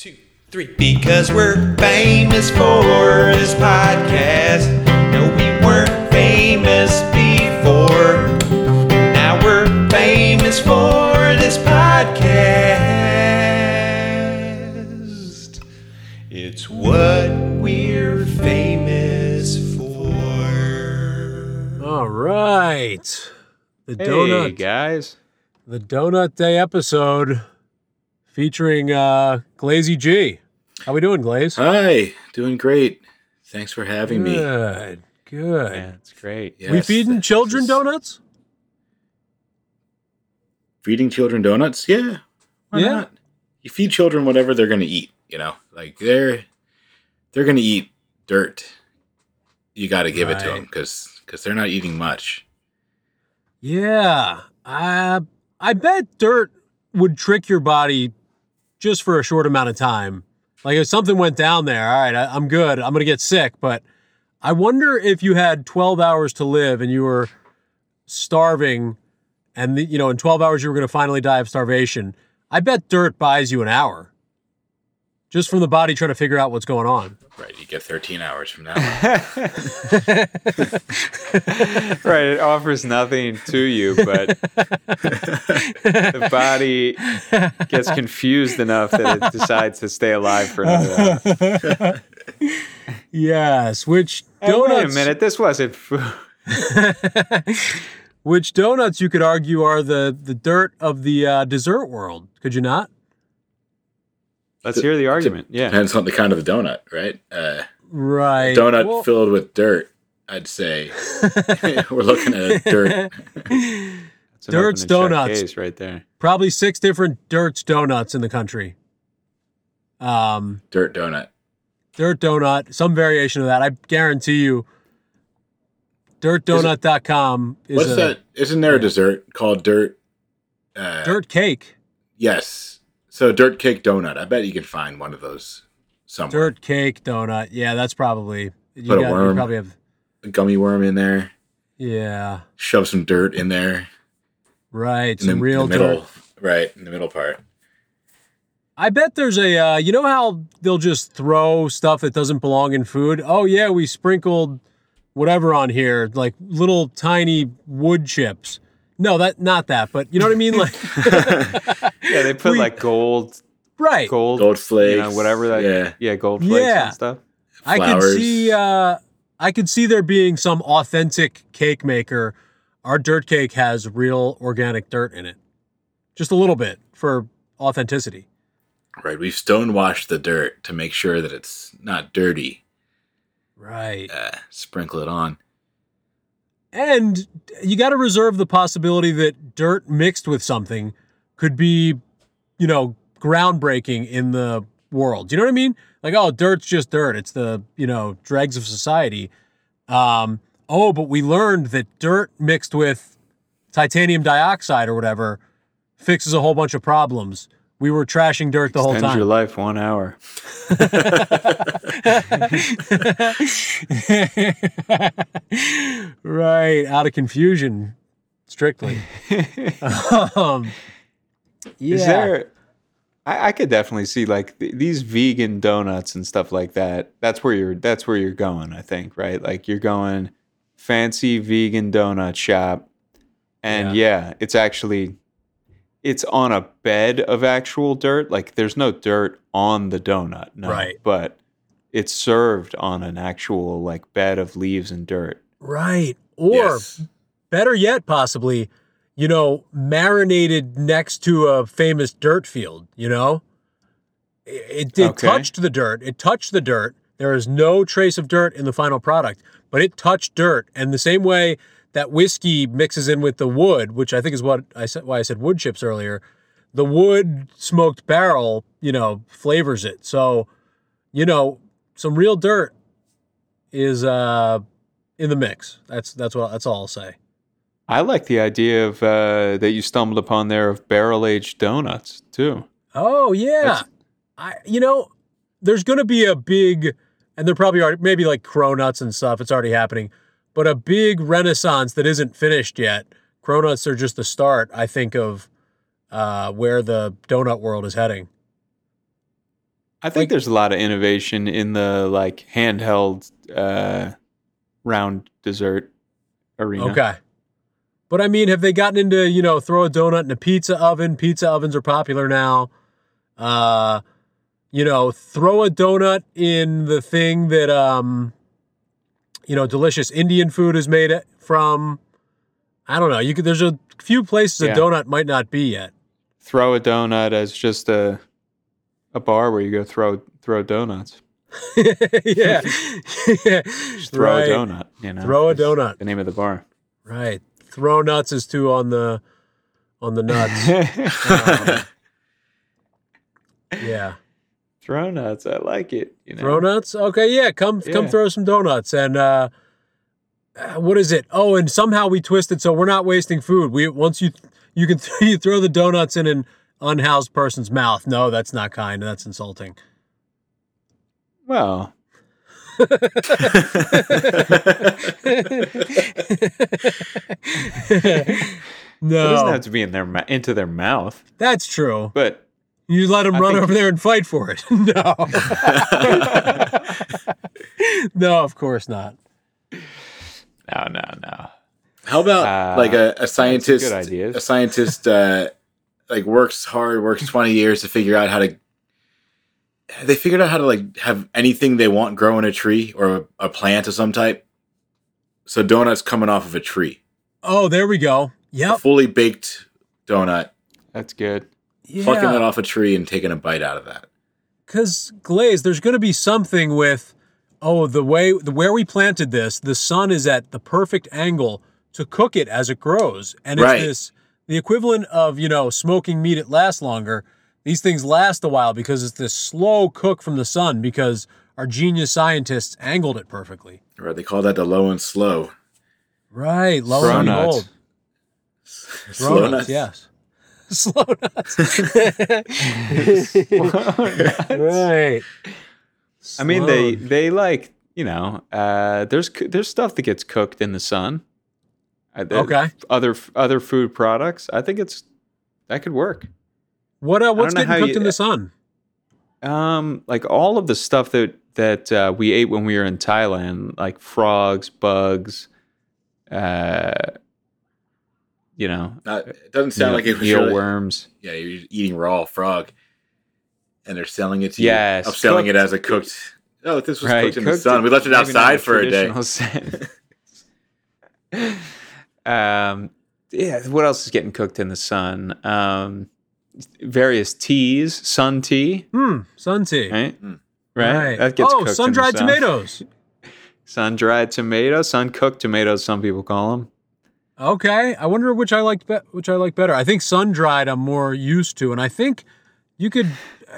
two, three. Because we're famous for this podcast. No, we weren't famous before. Now we're famous for this podcast. It's what we're famous for. All right. The Hey donut guys. the donut day episode featuring uh Glazy G. How we doing, Glaze? Hi, doing great. Thanks for having me. Good. Good. Yeah, it's great. Yes, we feeding children is- donuts? Feeding children donuts? Yeah. Why Yeah. not? You feed children whatever they're going to eat, you know? Like they're they're going to eat dirt. You got to give it to them cuz cuz they're not eating much. Yeah. Uh, I bet dirt would trick your body just for a short amount of time. Like if something went down there, all right, I, I'm good. I'm going to get sick. But I wonder if you had 12 hours to live and you were starving and, the, you know, in 12 hours you were going to finally die of starvation. I bet dirt buys you an hour just from the body trying to figure out what's going on. Right, you get 13 hours from now. right, it offers nothing to you, but the body gets confused enough that it decides to stay alive for another hour. yes, which Hey, donuts. wait a minute, this wasn't food. Which donuts you could argue are the the dirt of the uh, dessert world? Could you not? Let's hear the argument. Yeah. Depends on the kind of the donut, right? Uh, Right. donut Well, filled with dirt, I'd say. We're looking at a dirt. Dirt's open and shut Donuts. case right there. probably six different Dirt's donuts in the country. Um, dirt donut. Dirt donut, some variation of that. I guarantee you. DirtDonut.com is What's a that? Isn't there a dessert called dirt? Uh, dirt cake. Yes. So dirt cake donut. I bet you can find one of those somewhere. Dirt cake donut. Yeah, that's probably you, Put a got- you worm. probably have. A gummy worm in there. Yeah, Shove some dirt in there. right. In Some the, real the middle. dirt. Right in the middle part. I bet there's a, uh, you know how they'll just throw stuff that doesn't belong in food? Oh, yeah, we sprinkled whatever on here, like little tiny wood chips. No, that not that, but you know what I mean? Like, Yeah, they put We- like gold, right. gold, Gold flakes. you know, whatever that. Yeah. Yeah, gold flakes Yeah. and stuff. I could see, uh, I could see there being some authentic cake maker. Our dirt cake has real organic dirt in it, just a little bit for authenticity. Right. We've stonewashed the dirt to make sure that it's not dirty. Right. Uh, sprinkle it on. And you got to reserve the possibility that dirt mixed with something could be, you know, groundbreaking in the world. You know what I mean? Like, oh, dirt's just dirt. It's the, you know, dregs of society. Um, oh, but we learned that dirt mixed with titanium dioxide or whatever fixes a whole bunch of problems. We were trashing dirt the whole time. your life one hour. right, out of confusion, strictly. um, yeah. Is there? I, I could definitely see like th- these vegan donuts and stuff like that. That's where you're. That's where you're going. I think right. Like you're going fancy vegan donut shop, and yeah, it's actually it's on a bed of actual dirt. Like there's no dirt on the donut. No, Right. But it's served on an actual like bed of leaves and dirt. Right. Or Yes. better yet, possibly, you know, marinated next to a famous dirt field, you know? It, it Okay. touched the dirt. It touched the dirt. There is no trace of dirt in the final product, but it touched dirt. And the same way that whiskey mixes in with the wood, which I think is what I said why I said wood chips earlier, the wood smoked barrel, you know, flavors it. So, you know, some real dirt is uh in the mix. That's that's what that's all I'll say. I like the idea of uh, that you stumbled upon there of barrel aged donuts too. Oh yeah, That's- I you know there's going to be a big, and they're probably already maybe like cronuts and stuff. It's already happening, but a big renaissance that isn't finished yet. Cronuts are just the start. I think of uh, where the donut world is heading. I think there's a lot of innovation in the like handheld uh, round dessert arena. Okay. But I mean, have they gotten into, you know, throw a donut in a pizza oven? Pizza ovens are popular now. Uh, you know, throw a donut in the thing that um you know, delicious Indian food is made from. I don't know. You could there's a few places Yeah. a donut might not be yet. Throw a donut as just a a bar where you go throw throw donuts. yeah. throw Right. a donut. You know, Throw a donut. The name of the bar. Right. Throw nuts is too on the on the nuts. Um, yeah. Throw nuts. I like it. You know, Throw nuts? Okay, yeah. Come come throw some donuts. And uh uh, what is it? Oh, and somehow we twisted so we're not wasting food. We once you you can you throw the donuts in an unhoused person's mouth. No, that's not kind. That's insulting. Well, no, it doesn't have to be in their into their mouth, that's true. but You let them I run think- over there and fight for it. no, no, of course not. no, no, no. How about Uh, like a, a scientist? good ideas. A scientist uh, like works hard, works twenty years to figure out how to. They figured out how to like have anything they want grow in a tree or a, a plant of some type. So donuts coming off of a tree, Oh, there we go. a Yep. fully baked donut, That's good. Plucking it Yeah. off a tree and taking a bite out of that. Because Glaze, there's going to be something with, oh, the way the where we planted this, the sun is at the perfect angle to cook it as it grows, and it's Right. this the equivalent of you know smoking meat. It lasts longer. These things last a while because it's this slow cook from the sun because our genius scientists angled it perfectly. Right? They call that the low and slow. Right, low Slow and nuts. gold. Slow nuts, nuts. yes. Slow nuts. right. I mean, they they like you know, uh, there's there's stuff that gets cooked in the sun. Uh, Okay. Other other food products. I think it's that could work. What uh, what's getting cooked you- in the sun? Um, like all of the stuff that that uh, we ate when we were in Thailand, like frogs, bugs, uh, you know, Not, it doesn't sound eel- like it was really, eelworms. Yeah, you're eating raw frog, and they're selling it to Yes, you. Upselling it cooked. as a cooked. Oh, this was Right, cooked in the sun. in- We left it outside for a day. um, yeah. What else is getting cooked in the sun? Um, various teas, sun tea, Hmm, sun tea. right? Mm. Right. That gets oh, cooked in the sun dried tomatoes. Sun dried tomatoes, sun cooked tomatoes. Some people call them. Okay, I wonder which I liked be- which I like better. I think sun dried I'm more used to, and I think you could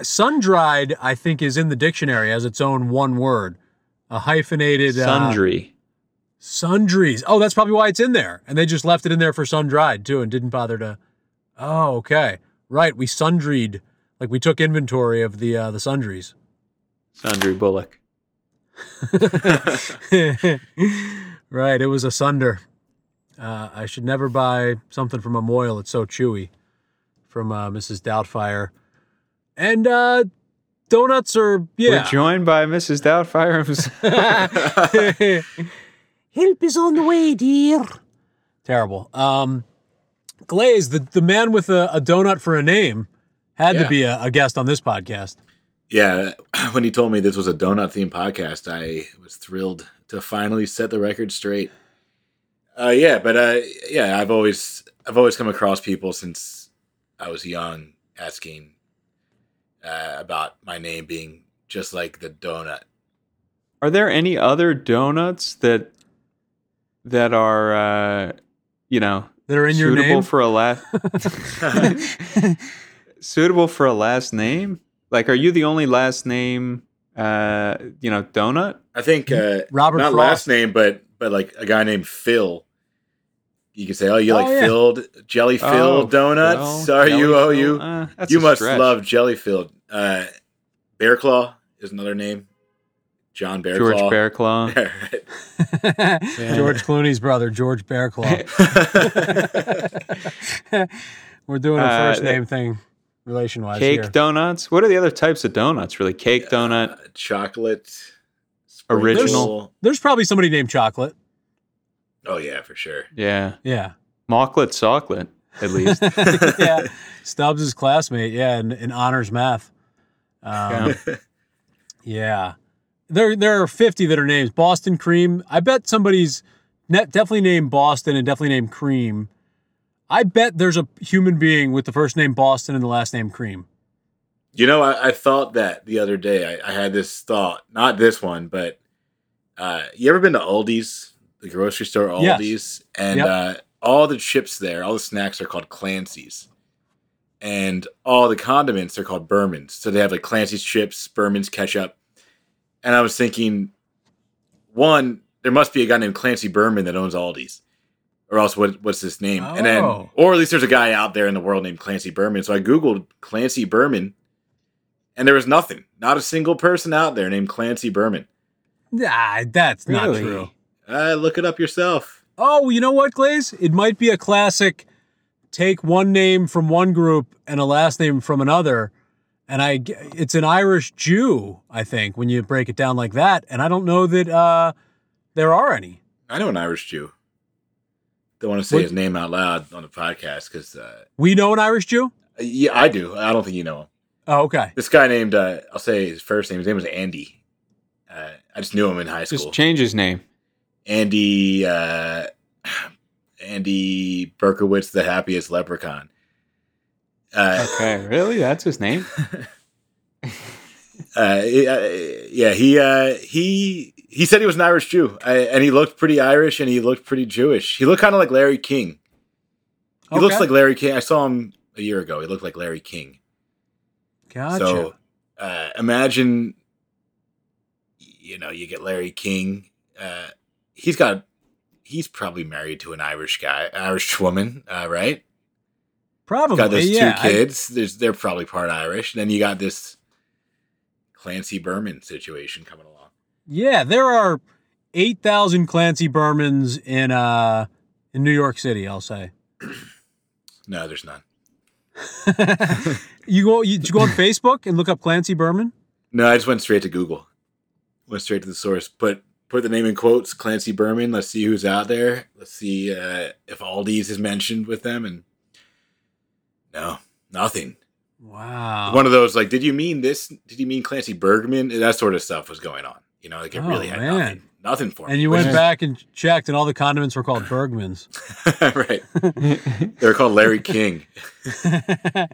sun dried. I think is in the dictionary as its own one word, a hyphenated uh, Sundry. sundries. Oh, that's probably why it's in there, and they just left it in there for sun dried too, and didn't bother to. Oh, okay, right. We sundried, like we took inventory of the uh, the sundries. Sundry Bullock. right, it was a sunder. Uh, I should never buy something from a moil. It's so chewy. From uh, Mrs. Doubtfire. And uh, donuts are yeah. We're joined by Mrs. Doubtfire himself. Help is on the way, dear. Terrible. Um, Glaze, the, the man with a, a donut for a name, had to be a, a guest on this podcast. Yeah, when he told me this was a donut themed podcast, I was thrilled to finally set the record straight. Uh, yeah, but uh, yeah, I've always I've always come across people since I was young asking uh, about my name being just like the donut. Are there any other donuts that that are uh, you know That are in your suitable name. for a last suitable for a last name? Like, are you the only last name uh, you know donut? I think uh, Robert not Frost. last name, but but like a guy named Phil. You can say, "Oh, you Oh, like yeah. filled jelly filled Oh, donuts? Phil, Sorry, you oh you Uh, you must stretch. love jelly filled." Uh, Bear Claw is another name. John Bear George Claw. Bearclaw. Right. George Clooney's brother, George Bearclaw. We're doing a Uh, first name thing. relation wise. Cake here. donuts. What are the other types of donuts? Really, cake donut. Uh, chocolate. Original. sprinkle. There's probably somebody named Chocolate. Oh yeah, for sure. Yeah, Yeah. Mocklet Socklet. At least. yeah. Stubbs' classmate. Yeah. In, in honors math. Um, Yeah. yeah. There, there are 50 that are names. Boston Cream. I bet somebody's net, definitely named Boston and definitely named Cream. I bet there's a human being with the first name Boston and the last name Cream. You know, I, I thought that the other day. I, I had this thought, not this one, but uh, you ever been to Aldi's, the grocery store Yes. Aldi's, and Yep. uh, all the chips there, all the snacks are called Clancy's, and all the condiments are called Burman's. So they have like Clancy's chips, Burman's ketchup, and I was thinking, one, there must be a guy named Clancy Berman that owns Aldi's. Or else, what, what's his name? And then, Oh. or at least there's a guy out there in the world named Clancy Berman. So I googled Clancy Berman, and there was nothing. Not a single person out there named Clancy Berman. Nah, that's not true. Uh, look it up yourself. Oh, you know what, Glaze? It might be a classic take one name from one group and a last name from another. And I, it's an Irish Jew, I think, when you break it down like that. And I don't know that uh, there are any. I know an Irish Jew. Don't want to say What- his name out loud on the podcast because, uh, We know an Irish Jew? yeah, I do. I don't think you know him. Oh, okay. This guy named, uh, I'll say his first name. His name was Andy. Uh, I just knew him in high school. Just change his name. Andy uh, Andy Berkowitz, the happiest leprechaun. Uh, Okay, really? That's his name? uh, yeah, he uh, he he said he was an Irish Jew, uh, and he looked pretty Irish, and he looked pretty Jewish. He looked kind of like Larry King. He looks like Larry King. I saw him a year ago. He looked like Larry King. Gotcha. So uh, imagine, you know, you get Larry King. Uh, he's got, he's probably married to an Irish guy, Irish woman, uh, right? Probably. got those yeah. two kids. There's they're probably part Irish. And then you got this Clancy Berman situation coming along. yeah, there are 8,000 Clancy Bermans in, uh, in New York City, I'll say. No, there's none. you go you, did you go on Facebook and look up Clancy Berman? No, I just went straight to Google. Went straight to the source. Put put the name in quotes, Clancy Berman. Let's see who's out there. Let's see uh, if Aldi's is mentioned with them. And no, nothing. Wow. One of those like, did you mean this? Did you mean Clancy Bergman? That sort of stuff was going on. You know, like it Oh, really had man. nothing, nothing for me. and you went is- back and checked, and all the condiments were called Bergmans. right? They were called Larry King.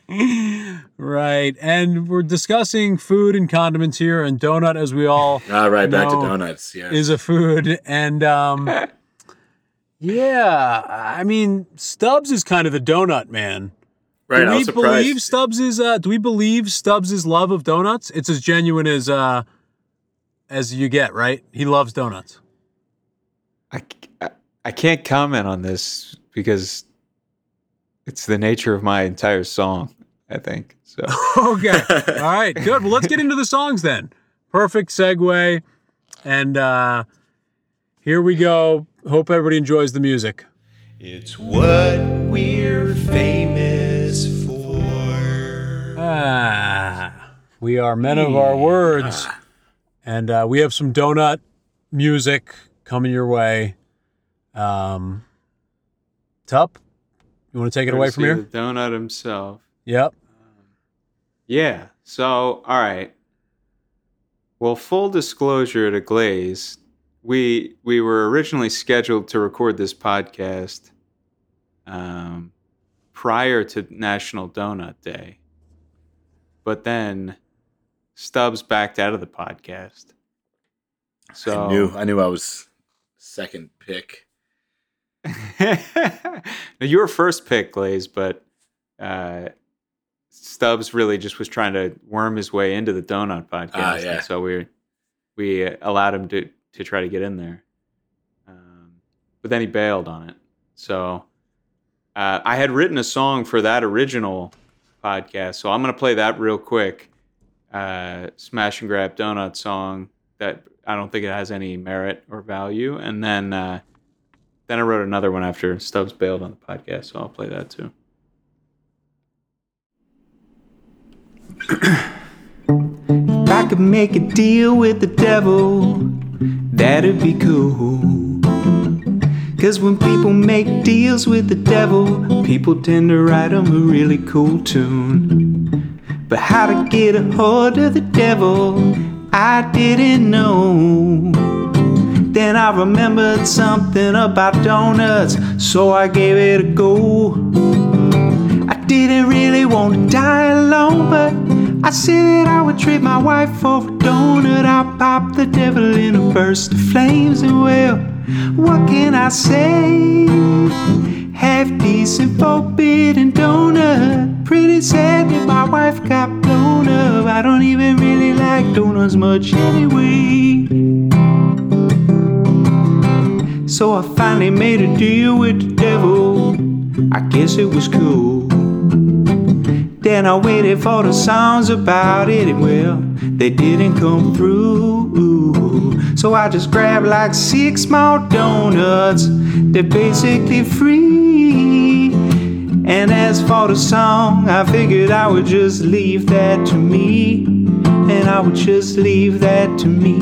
right. And we're discussing food and condiments here, and donut, as we all All right, back to donuts. Yeah, is a food. And um, yeah, I mean, Stubbs is kind of the donut man. right. do we believe Stubbs is? Uh, do we believe Stubbs' love of donuts? It's as genuine as uh, as you get, right? He loves donuts. I, I, I can't comment on this because it's the nature of my entire song, I think. So okay. All right. Good. Well, let's get into the songs then. Perfect segue. And uh, here we go. Hope everybody enjoys the music. It's what we're famous for. Ah, we are men of our words. And uh, we have some donut music coming your way. Um, Tup, you want to take it away from here? the donut himself. Yep. Yeah. So, all right. Well, full disclosure to Glaze, we we were originally scheduled to record this podcast um, prior to National Donut Day, but then Stubbs backed out of the podcast. So I knew. I knew I was second pick. now, you were first pick, Glaze, but uh, Stubbs really just was trying to worm his way into the donut podcast, Ah, yeah. so we we allowed him to to try to get in there. Um, but then he bailed on it. So uh, I had written a song for that original podcast, so I'm going to play that real quick. Uh, Smash and grab donut song that I don't think it has any merit or value, and then. Uh, then I wrote another one after Stubbs bailed on the podcast, so I'll play that too. if I could make a deal with the devil, that'd be cool. Cause when people make deals with the devil, people tend to write them a really cool tune. But how to get a hold of the devil, I didn't know. Then I remembered something about donuts, so I gave it a go. I didn't really want to die alone, but I said I would trade my wife for a donut. I popped the devil in a burst of flames, and well, what can I say? Half decent forbidden donut. Pretty sad that my wife got blown up. I don't even really like donuts much anyway. So I finally made a deal with the devil. I guess it was cool. Then I waited for the songs about it, and well, they didn't come through. So I just grabbed like six small donuts. They're basically free. And as for the song, I figured I would just leave that to me. And I would just leave that to me.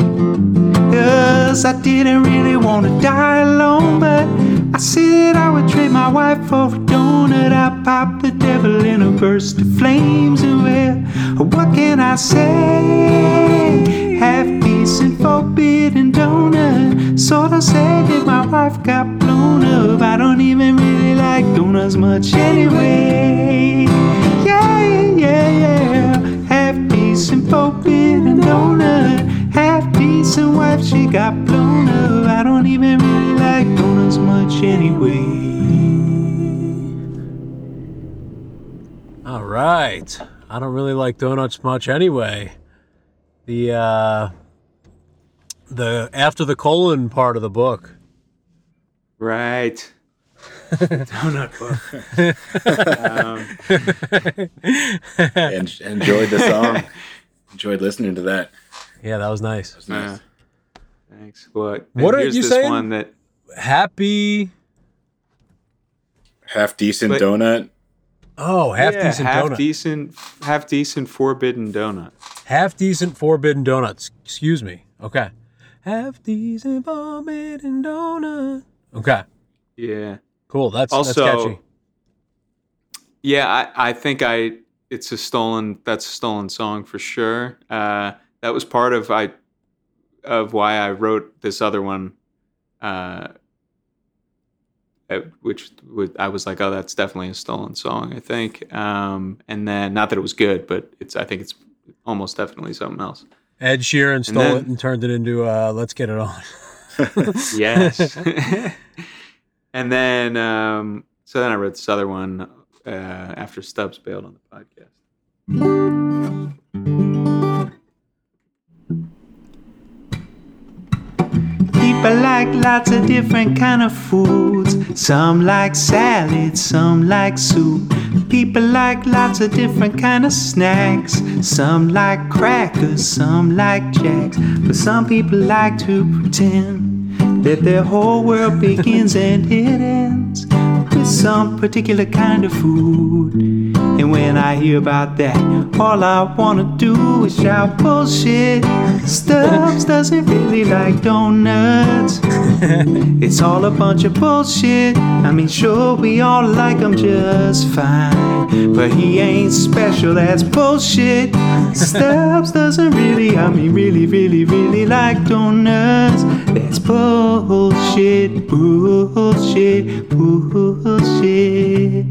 Cause I didn't really want to die alone, but I said I would trade my wife for a donut. I popped the devil in a burst of flames, and well, what can I say? Decent forbidden donut. Sorta sad that my wife got blown up. I don't even really like donuts much anyway. Yeah, yeah, yeah. Half decent forbidden donut. Half decent wife, she got blown up. I don't even really like donuts much anyway. All right. I don't really like donuts much anyway. The uh the after the colon part of the book. Right. Donut book. En- enjoyed the song. enjoyed listening to that. Yeah, that was nice. It's nice. Uh, thanks. What? What are you this saying? one that Happy Half decent But- donut. Oh, half yeah, decent half donut. decent, half decent forbidden donut. half decent forbidden donuts. Excuse me. Okay. Half decent forbidden donut. Okay. Yeah. Cool. That's Also, that's catchy. Yeah, I, I think I it's a stolen that's a stolen song for sure. Uh, that was part of I of why I wrote this other one, uh, uh, which would, I was like, oh, that's definitely a stolen song. I think, um, and then not that it was good, but it's I think it's almost definitely something else. Ed Sheeran stole then- it and turned it into uh, "Let's Get It On." Yes. and then um, so then I wrote this other one uh, after Stubbs bailed on the podcast. People like lots of different kind of foods. Some like salad, some like soup. People like lots of different kind of snacks. Some like crackers, some like jacks. But some people like to pretend that their whole world begins and it ends with some particular kind of food. And when I hear about that, all I wanna do is shout bullshit. Stubbs doesn't really like donuts. It's all a bunch of bullshit. I mean, sure, we all like him just fine. But he ain't special, that's bullshit. Stubbs doesn't really, I mean, really, really, really like donuts. That's bullshit, bullshit, bullshit.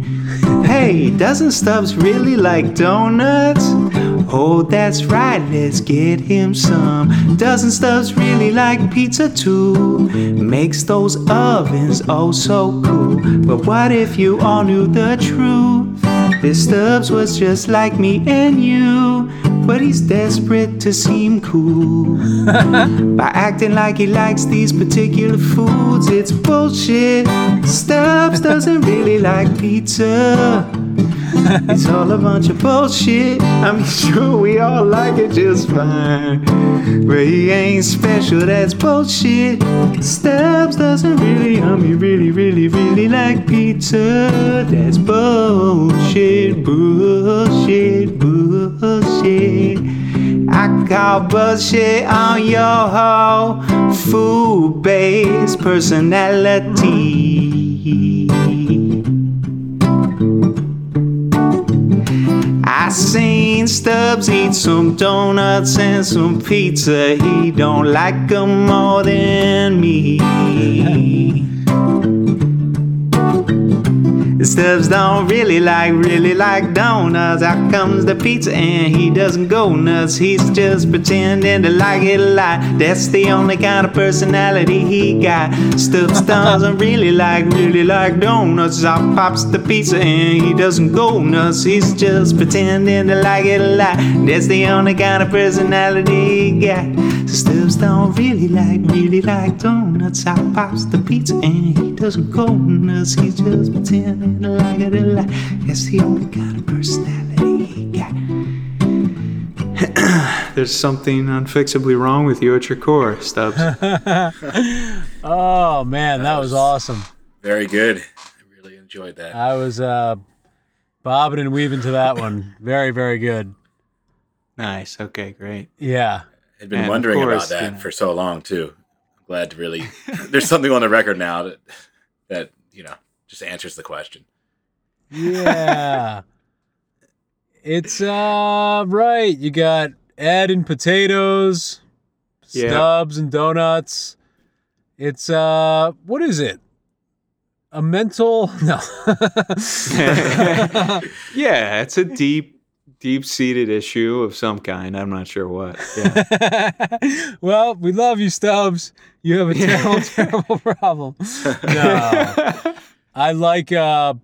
Hey, doesn't Stubbs really like donuts? Oh, that's right, let's get him some. Doesn't Stubbs really like pizza too? Makes those ovens oh so cool. But what if you all knew the truth? This Stubbs was just like me and you. But he's desperate to seem cool. By acting like he likes these particular foods, it's bullshit. Stubbs doesn't really like pizza. It's all a bunch of bullshit. I'm sure we all like it just fine. But he ain't special, that's bullshit. Stubbs doesn't really, I mean, really, really, really like pizza. That's bullshit, bullshit, bullshit. bullshit. I call bullshit on your whole food based personality. I seen Stubbs eat some donuts and some pizza. He don't like 'em more than me. Stubbs don't really like, really like donuts. Out comes the pizza and he doesn't go nuts. He's just pretending to like it a lot. That's the only kind of personality he got. Stubbs doesn't really like, really like donuts. Out pops the pizza and he doesn't go nuts. He's just pretending to like it a lot. That's the only kind of personality he got. Stubbs don't really like, really like donuts. Out pops the pizza and he doesn't go nuts. He's just pretending to like it a lot. That's the only kind of personality he got. There's something unfixably wrong with you at your core, Stubbs. Oh man, that was awesome. Very good. I really enjoyed that. I was uh, bobbing and weaving to that one. Very, very good. nice. Okay, great. Yeah. I'd been And wondering course, about that you know. for so long too. I'm glad to really. There's something on the record now that that you know just answers the question. Yeah. it's uh right. You got Ed and potatoes, Yeah. Stubbs and donuts. It's uh what is it? A mental no. yeah, it's a deep, deep seated issue of some kind. I'm not sure what. Yeah. well, we love you, Stubbs. You have a terrible, terrible problem. No. I like uh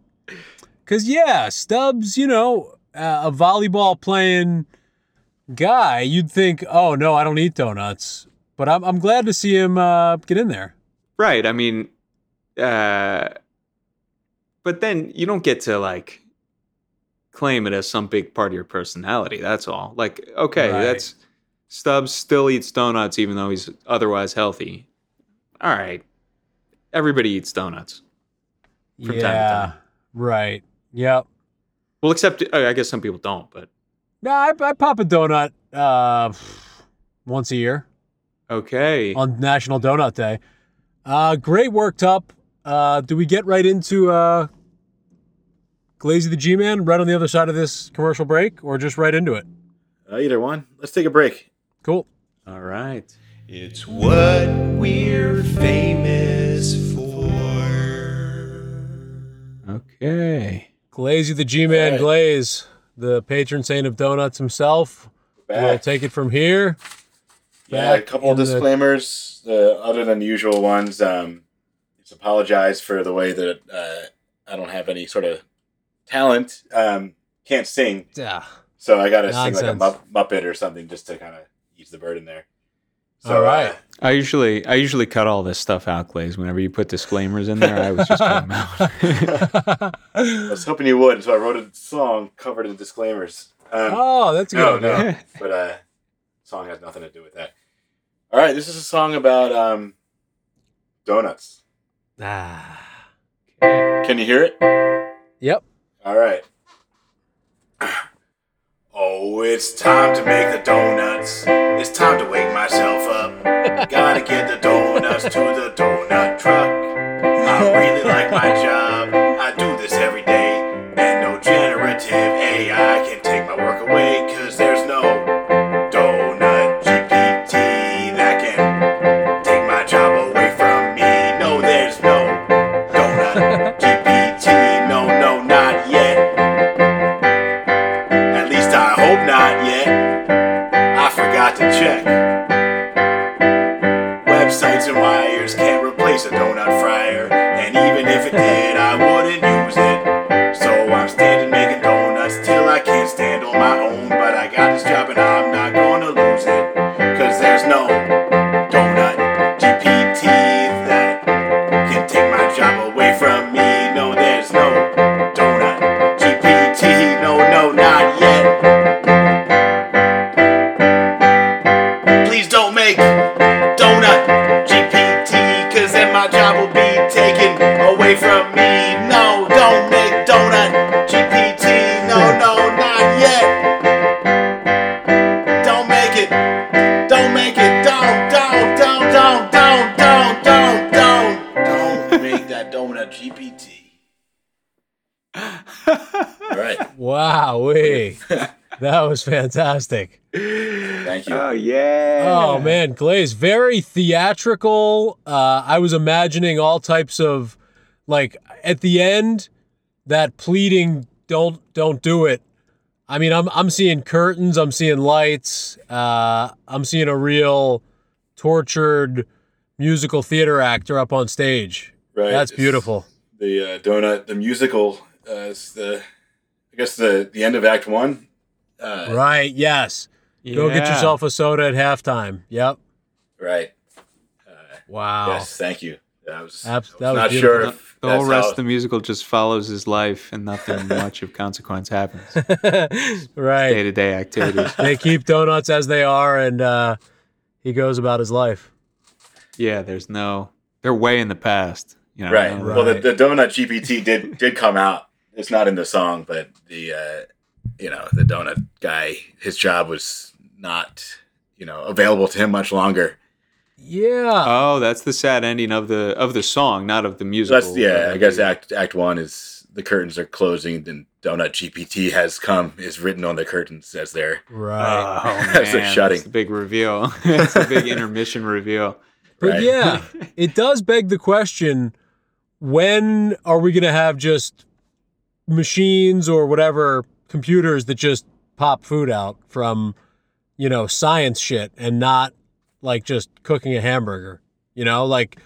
cuz yeah, Stubbs, you know, uh, a volleyball playing guy, you'd think, "Oh, no, I don't eat donuts." But I'm I'm glad to see him uh get in there. right. I mean, uh, but then you don't get to like claim it as some big part of your personality. That's all. Like, okay, Right. that's Stubbs still eats donuts even though he's otherwise healthy. All right. Everybody eats donuts. From time to yeah. time. Right. Yep. Well, except uh, I guess some people don't, but No, I, I pop a donut uh once a year. okay. on National Donut Day. Uh, great worked up. Uh, do we get right into uh, Glazy the G Man right on the other side of this commercial break, or just right into it? Uh, either one. Let's take a break. Cool. All right. It's what we're famous for. Okay. Glazy the G Man Alright. Glaze, the patron saint of donuts himself. We'll Back. take it from here. Yeah, a couple in the- disclaimers. The other than usual ones. Um, just apologize for the way that uh, I don't have any sort of talent. Um, can't sing, Yeah. so I got to sing like a mupp- Muppet or something just to kind of ease the burden there. So, All right. uh, I usually I usually cut all this stuff out, Glaze. Whenever you put disclaimers in there, I was just cutting them out. I was hoping you would, so I wrote a song covered in disclaimers. Um, oh, that's a no, good. idea. no, but uh, song has nothing to do with that. All right, this is a song about um, donuts. Ah. Can you hear it? Yep. All right. Oh, it's time to make the donuts. It's time to wake myself up. Gotta get the donuts to the donut truck. I really like my job. I do this every day. And no generative AI can take not yet. I forgot to check. Was fantastic. Thank you. Oh yeah. Oh man, Glaze, very theatrical. Uh, I was imagining all types of, like at the end, that pleading, "Don't, don't do it." I mean, I'm I'm seeing curtains, I'm seeing lights, uh, I'm seeing a real tortured musical theater actor up on stage. Right. That's It's beautiful. The uh, donut, the musical, uh, is the, I guess the the end of Act One. Uh, Right? Yes. Go get yourself a soda at halftime. Yep. Right. Wow. Yes. Thank you. I was, Abs- I was that was not beautiful. sure The, if the whole rest how- of the musical just follows his life, and nothing much of consequence happens. right. Day to day activities. they keep donuts as they are, and uh, he goes about his life. Yeah, there's no. They're way in the past. You know. Right. no- Right. Well, the, the donut GPT did did come out. It's not in the song, but the uh, you know the donut guy, his job was not you know available to him much longer. Yeah. Oh, that's the sad ending of the of the song, not of the So musical. that's yeah. I guess act act one is the curtains are closing, and donut GPT has come is written on the curtains as they're right. Oh That's a man, shutting. that's the big reveal. it's the big intermission reveal. but right. yeah, it does beg the question: When are we going to have just machines or whatever computers that just pop food out from, you know, science shit and not like just cooking a hamburger? You know, like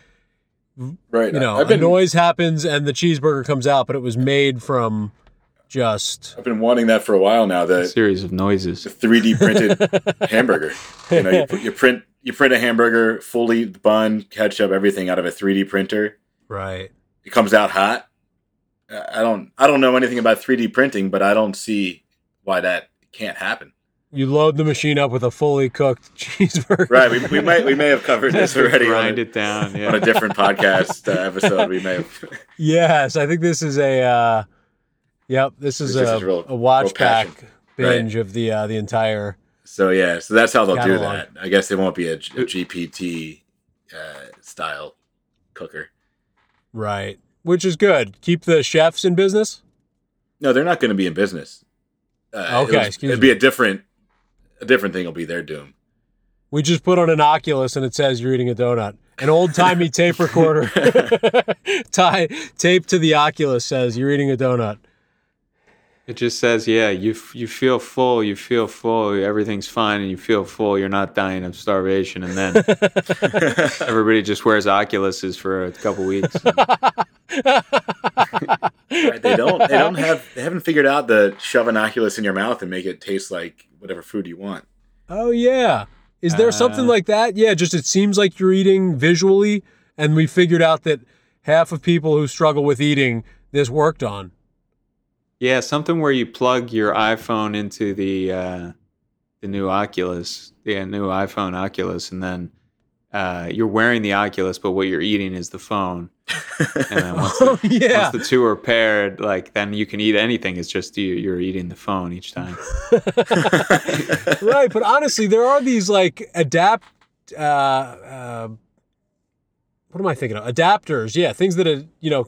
right. you know, I've been a noise happens and the cheeseburger comes out, but it was made from just I've been wanting that for a while now. A The series of noises. the 3D printed hamburger. You know, you, put- you print you print a hamburger fully bun, ketchup, everything out of a 3D printer. right. It comes out hot. I I don't I don't know anything about 3D printing, but I don't see why that can't happen. You load the machine up with a fully cooked cheeseburger. Right? We, we might we may have covered this already on Grind a, it down. on a different podcast uh, episode. We may have. Yes, I think this is a. Uh, yep, this is This a, is real- a watch real passion. pack binge of the uh, the entire. So yeah, so that's how they'll do that. I guess it won't be a, a GPT uh, style cooker. Right, which is good. Keep the chefs in business. No, they're not going to be in business. Uh, Okay, it'd me. be a different, a different thing. Will be their doom. We just put on an Oculus and it says you're eating a donut. An old timey tape recorder, tie tape to the Oculus says you're eating a donut. It just says, yeah, you f- you feel full, you feel full, everything's fine, and you feel full. You're not dying of starvation, and then everybody just wears Oculuses for a couple weeks. Right, they don't. They don't have. They haven't figured out the shove an Oculus in your mouth and make it taste like whatever food you want. Oh yeah. Is there something Uh, like that? Yeah, just it seems like you're eating visually, and we figured out that half of people who struggle with eating this worked on. Yeah, something where you plug your iPhone into the uh, the new Oculus, the new iPhone Oculus, and then uh, you're wearing the Oculus, but what you're eating is the phone. And then once the, Oh yeah. once the two are paired, like then you can eat anything. It's just you you're eating the phone each time. right, but honestly, there are these like adapt. Uh, uh, what am I thinking of? Adapters, yeah, things that are you know,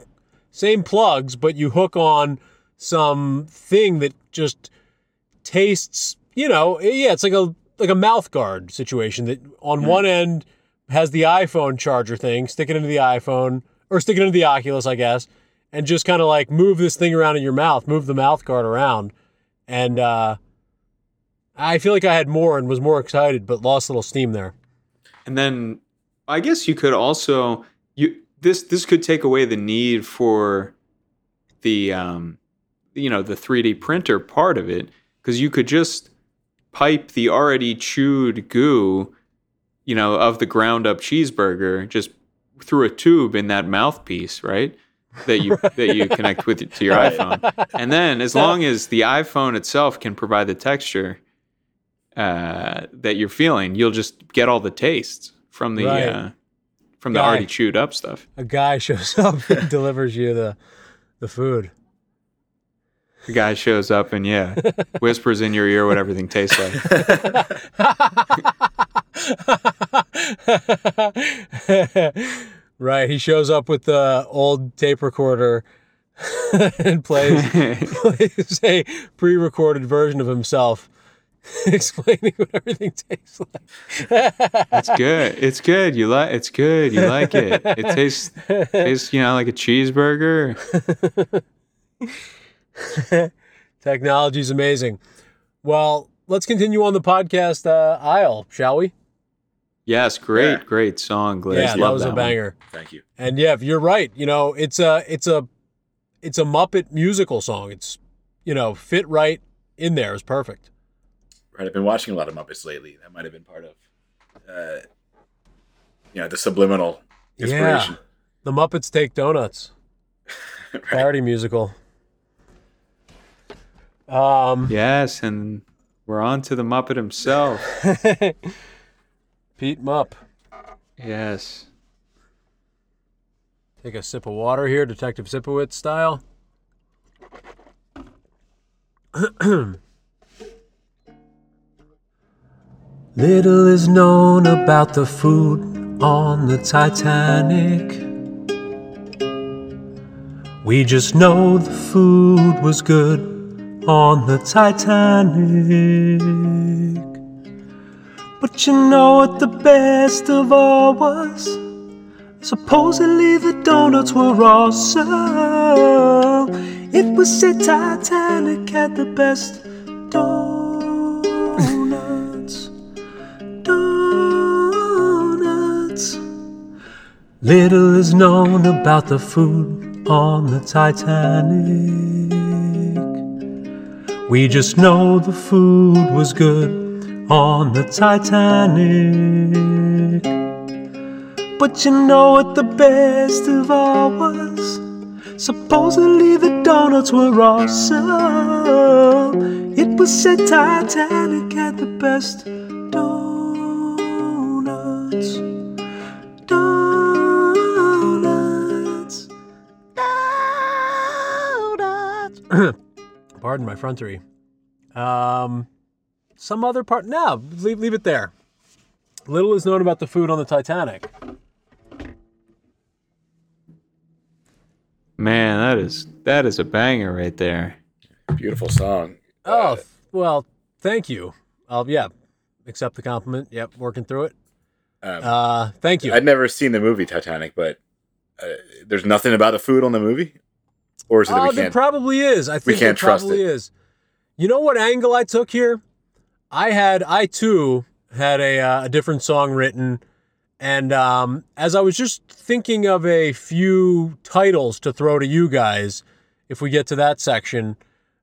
same plugs, but you hook on some thing that just tastes. You know, yeah, it's like a like a mouth guard situation that on one end has the iPhone charger thing, stick it into the iPhone or stick it into the Oculus, I guess, and just kind of like move this thing around in your mouth, move the mouth guard around, and. uh I feel like I had more and was more excited, but lost a little steam there. And then I guess you could also you this this could take away the need for the um you know the 3D printer part of it because you could just pipe the already chewed goo you know of the ground up cheeseburger just through a tube in that mouthpiece, right? That you that you connect with to your Right. iPhone. And then as long as the iPhone itself can provide the texture uh, that you're feeling, you'll just get all the tastes from the Right. uh, from the already chewed up stuff. A guy shows up and delivers you the the food. The guy shows up and yeah, whispers in your ear what everything tastes like. right, he shows up with the old tape recorder and plays plays a pre-recorded version of himself explaining what everything tastes like. it's good. It's good. You like. It's good. You like it. It tastes tastes you know like a cheeseburger. Technology's amazing. Well, let's continue on the podcast uh, aisle, shall we? Yes, great, Yeah. great song, Glaze. yeah, that Love was a one. banger. Thank you. And yeah, you're right. You know, it's a it's a it's a Muppet musical song. It's you know fit right in there. It's perfect. Right, I've been watching a lot of Muppets lately. That might have been part of, uh, you know, the subliminal inspiration. Yeah, the Muppets Take Donuts parody musical. Um, Yes, and we're on to the Muppet himself. Pete Mupp. yes. Take a sip of water here, Detective Sipowicz style. Little is known about the food on the Titanic. We just know the food was good on the Titanic. But you know what the best of all was? Supposedly the donuts were awesome. It was said Titanic had the best donuts. Donuts. Little is known about the food on the Titanic. We just know the food was good on the Titanic. But you know what the best of all was? Supposedly the donuts were awesome. It was said Titanic had the best donuts. Donuts. Donuts. Pardon my frontery. Um, some other part. No, leave, leave it there. Little is known about the food on the Titanic. Man, that is that is a banger right there. Beautiful song. Oh, th- well, thank you. I'll, yeah, accept the compliment. Yep, working through it. Um, Uh, thank you. I'd never seen the movie Titanic, but uh, there's nothing about the food on the movie, or is it that we there probably is. I think can't there trust probably it. is. You know what angle I took here? I had, I too had a, uh, a different song written, and um, as I was just thinking of a few titles to throw to you guys, if we get to that section,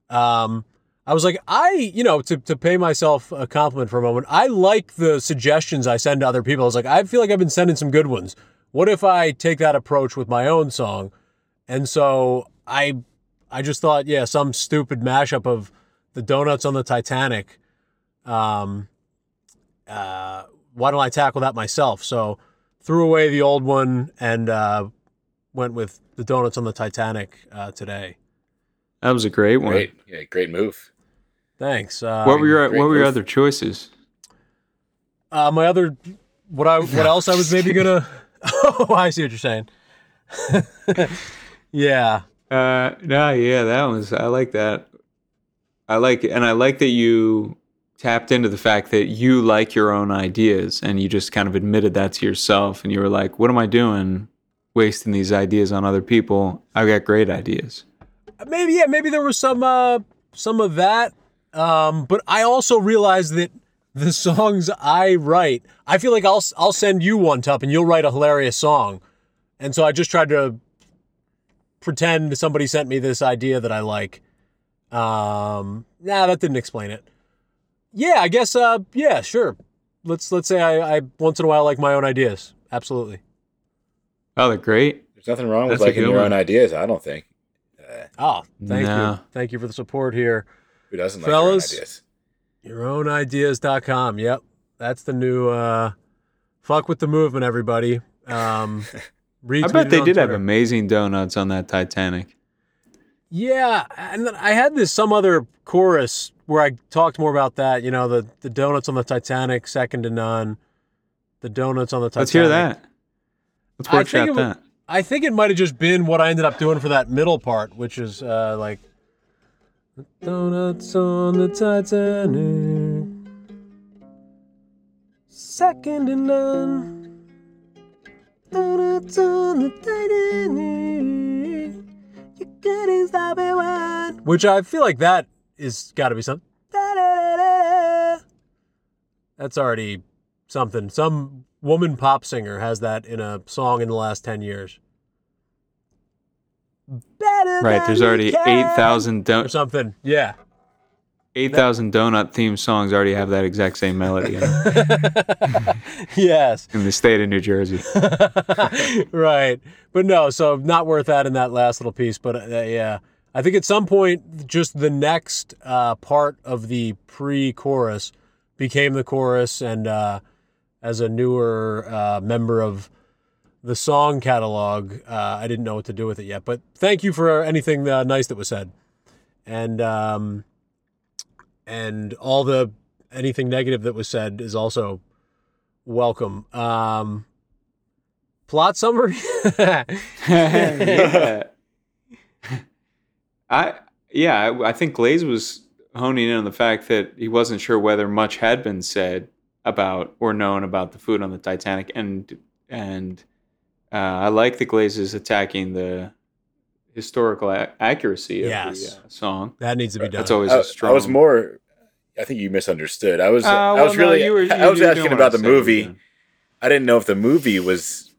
um, I was like, I, you know, to, to pay myself a compliment for a moment, I like the suggestions I send to other people. I was like, I feel like I've been sending some good ones. What if I take that approach with my own song? And so I I just thought, yeah, some stupid mashup of the donuts on the Titanic. Um uh why don't I tackle that myself? So threw away the old one and uh went with the donuts on the Titanic uh today. That was a great one. Great, yeah, great move. Thanks. Uh, What were your great What were your other choices? uh my other what I what else I was maybe gonna Oh, I see what you're saying. yeah. Uh, no, yeah, that was. I like that. I like it, and I like that you tapped into the fact that you like your own ideas, and you just kind of admitted that to yourself, and you were like, "What am I doing, wasting these ideas on other people? I've got great ideas." maybe yeah maybe there was some uh some of that um but i also realized that the songs i write i feel like i'll i'll send you one tup and you'll write a hilarious song and so i just tried to pretend somebody sent me this idea that i like um nah that didn't explain it yeah i guess uh yeah sure let's let's say i i once in a while like my own ideas absolutely Oh, they're great. There's nothing wrong with That's a liking your one. own ideas. I don't think. Uh, oh thank No. you thank you for the support here who doesn't like Fellas, your own ideas? Yourown.ideas.com. Yep. That's the new uh fuck with the movement, everybody. Um I bet they did have amazing donuts on that Titanic. Yeah, and then I had this some other chorus where I talked more about that, you know, the the donuts on the Titanic, second to none. The donuts on the Titanic. Let's hear that. Let's I think it that. I think it might have just been what I ended up doing for that middle part, which is uh, like the donuts on the Titanic, second to none. Donuts on the Titanic, you couldn't stop it one. Which I feel like that is got to be something. That's already something. Some woman pop singer has that in a song in the last 10 years. Better Right. There's you already can. eight thousand or don- something. Yeah. Eight thousand donut theme songs already have that exact same melody in, it yes. in the state of New Jersey. right. But no, so not worth adding that last little piece. But uh, yeah, I think at some point, just the next uh, part of the pre chorus became the chorus. And uh, as a newer uh, member of the song catalog, uh, I didn't know what to do with it yet. But thank you for anything uh, nice that was said. And, um, and all the anything negative that was said is also welcome. Um, plot summary. yeah. I yeah, I, I think Glaze was honing in on the fact that he wasn't sure whether much had been said about or known about the food on the Titanic, and and uh, I like the Glazes attacking the historical a- accuracy of Yes. the uh, song. that needs to be done. That's always I, a strong. I was more. I think you misunderstood. I was. Uh, I well, was no, really. you were- you- I was asking about the movie. anything. I didn't know if the movie was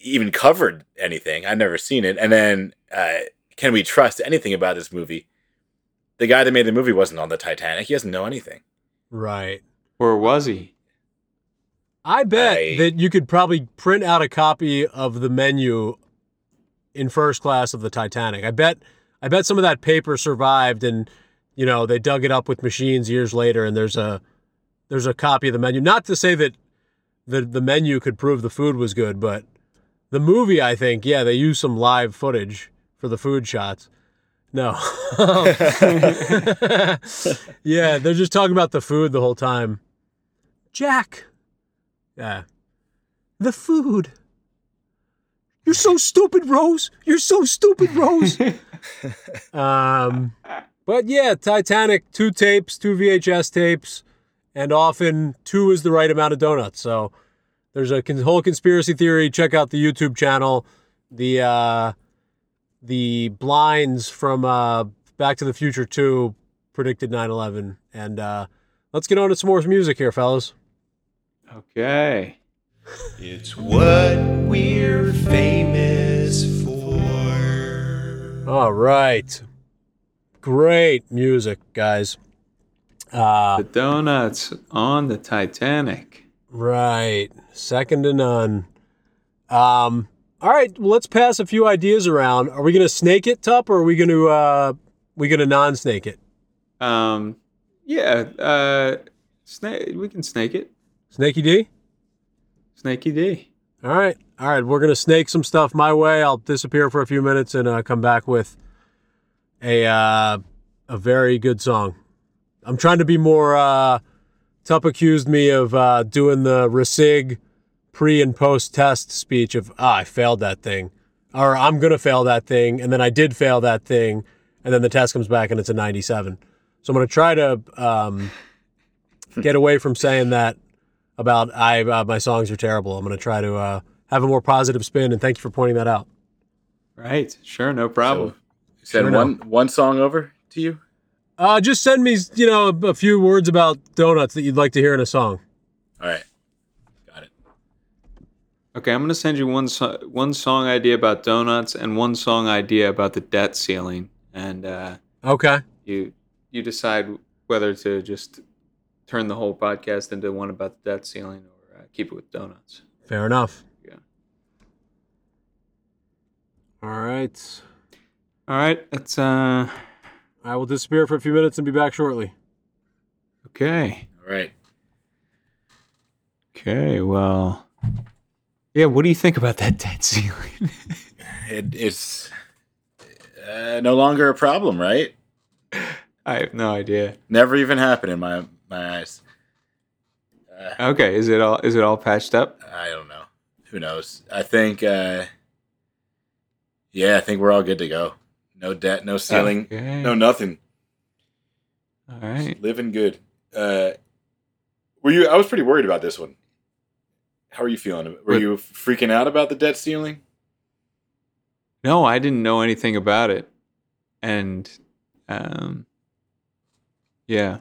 even covered anything. I'd never seen it. And then, uh, can we trust anything about this movie? The guy that made the movie wasn't on the Titanic. He doesn't know anything. right. Or was he? I bet I- that you could probably print out a copy of the menu in first class of the Titanic. I bet I bet some of that paper survived and you know, they dug it up with machines years later and there's a there's a copy of the menu. Not to say that the the menu could prove the food was good, but the movie, I think, yeah, they used some live footage for the food shots. No. yeah, they're just talking about the food the whole time. Jack. Yeah. The food. You're so stupid, Rose. You're so stupid, Rose. um, but yeah, Titanic, two tapes, two VHS tapes, and often two is the right amount of donuts. So there's a con- whole conspiracy theory. Check out the YouTube channel. The uh, the blinds from uh, Back to the Future 2 predicted 9/11, and uh, let's get on to some more music here, fellas. Okay. It's what we're famous for. All right. Great music, guys. Uh, The donuts on the Titanic. right. Second to none. Um, all right, well, let's pass a few ideas around. Are we going to snake it, Tup, or are we going to uh, we going to non-snake it? Um, yeah. Uh, snake. We can snake it. Snaky D? Snaky D. All right. All right, we're going to snake some stuff my way. I'll disappear for a few minutes and uh, come back with a uh, a very good song. I'm trying to be more uh Tup accused me of uh, doing the resig pre and post test speech of ah, I failed that thing. Or I'm gonna fail that thing, and then I did fail that thing, and then the test comes back and it's a 97. So I'm gonna try to um, get away from saying that about I uh, my songs are terrible. I'm gonna try to uh, have a more positive spin, and thank you for pointing that out. Right. Sure. No problem. Send Sure one one song over to you. Uh, just send me, you know, a, a few words about donuts that you'd like to hear in a song. All right, got it. Okay, I'm gonna send you one so- one song idea about donuts and one song idea about the debt ceiling, and uh, Okay. you you decide whether to just turn the whole podcast into one about the debt ceiling or uh, keep it with donuts. Fair enough. Yeah. All right. All right, that's uh I will disappear for a few minutes and be back shortly. okay. All right. Okay, well, yeah. What do you think about that debt ceiling? It, it's uh, no longer a problem, right? I have no idea. Never even happened in my my eyes. Uh, Okay, is it all is it all patched up? I don't know. Who knows? I think uh, Yeah, I think we're all good to go. No debt, no ceiling, Okay. no nothing. All right. Living good. Uh, were you? I was pretty worried about this one. How are you feeling? Were What- you freaking out about the debt ceiling? No, I didn't know anything about it, and um, yeah,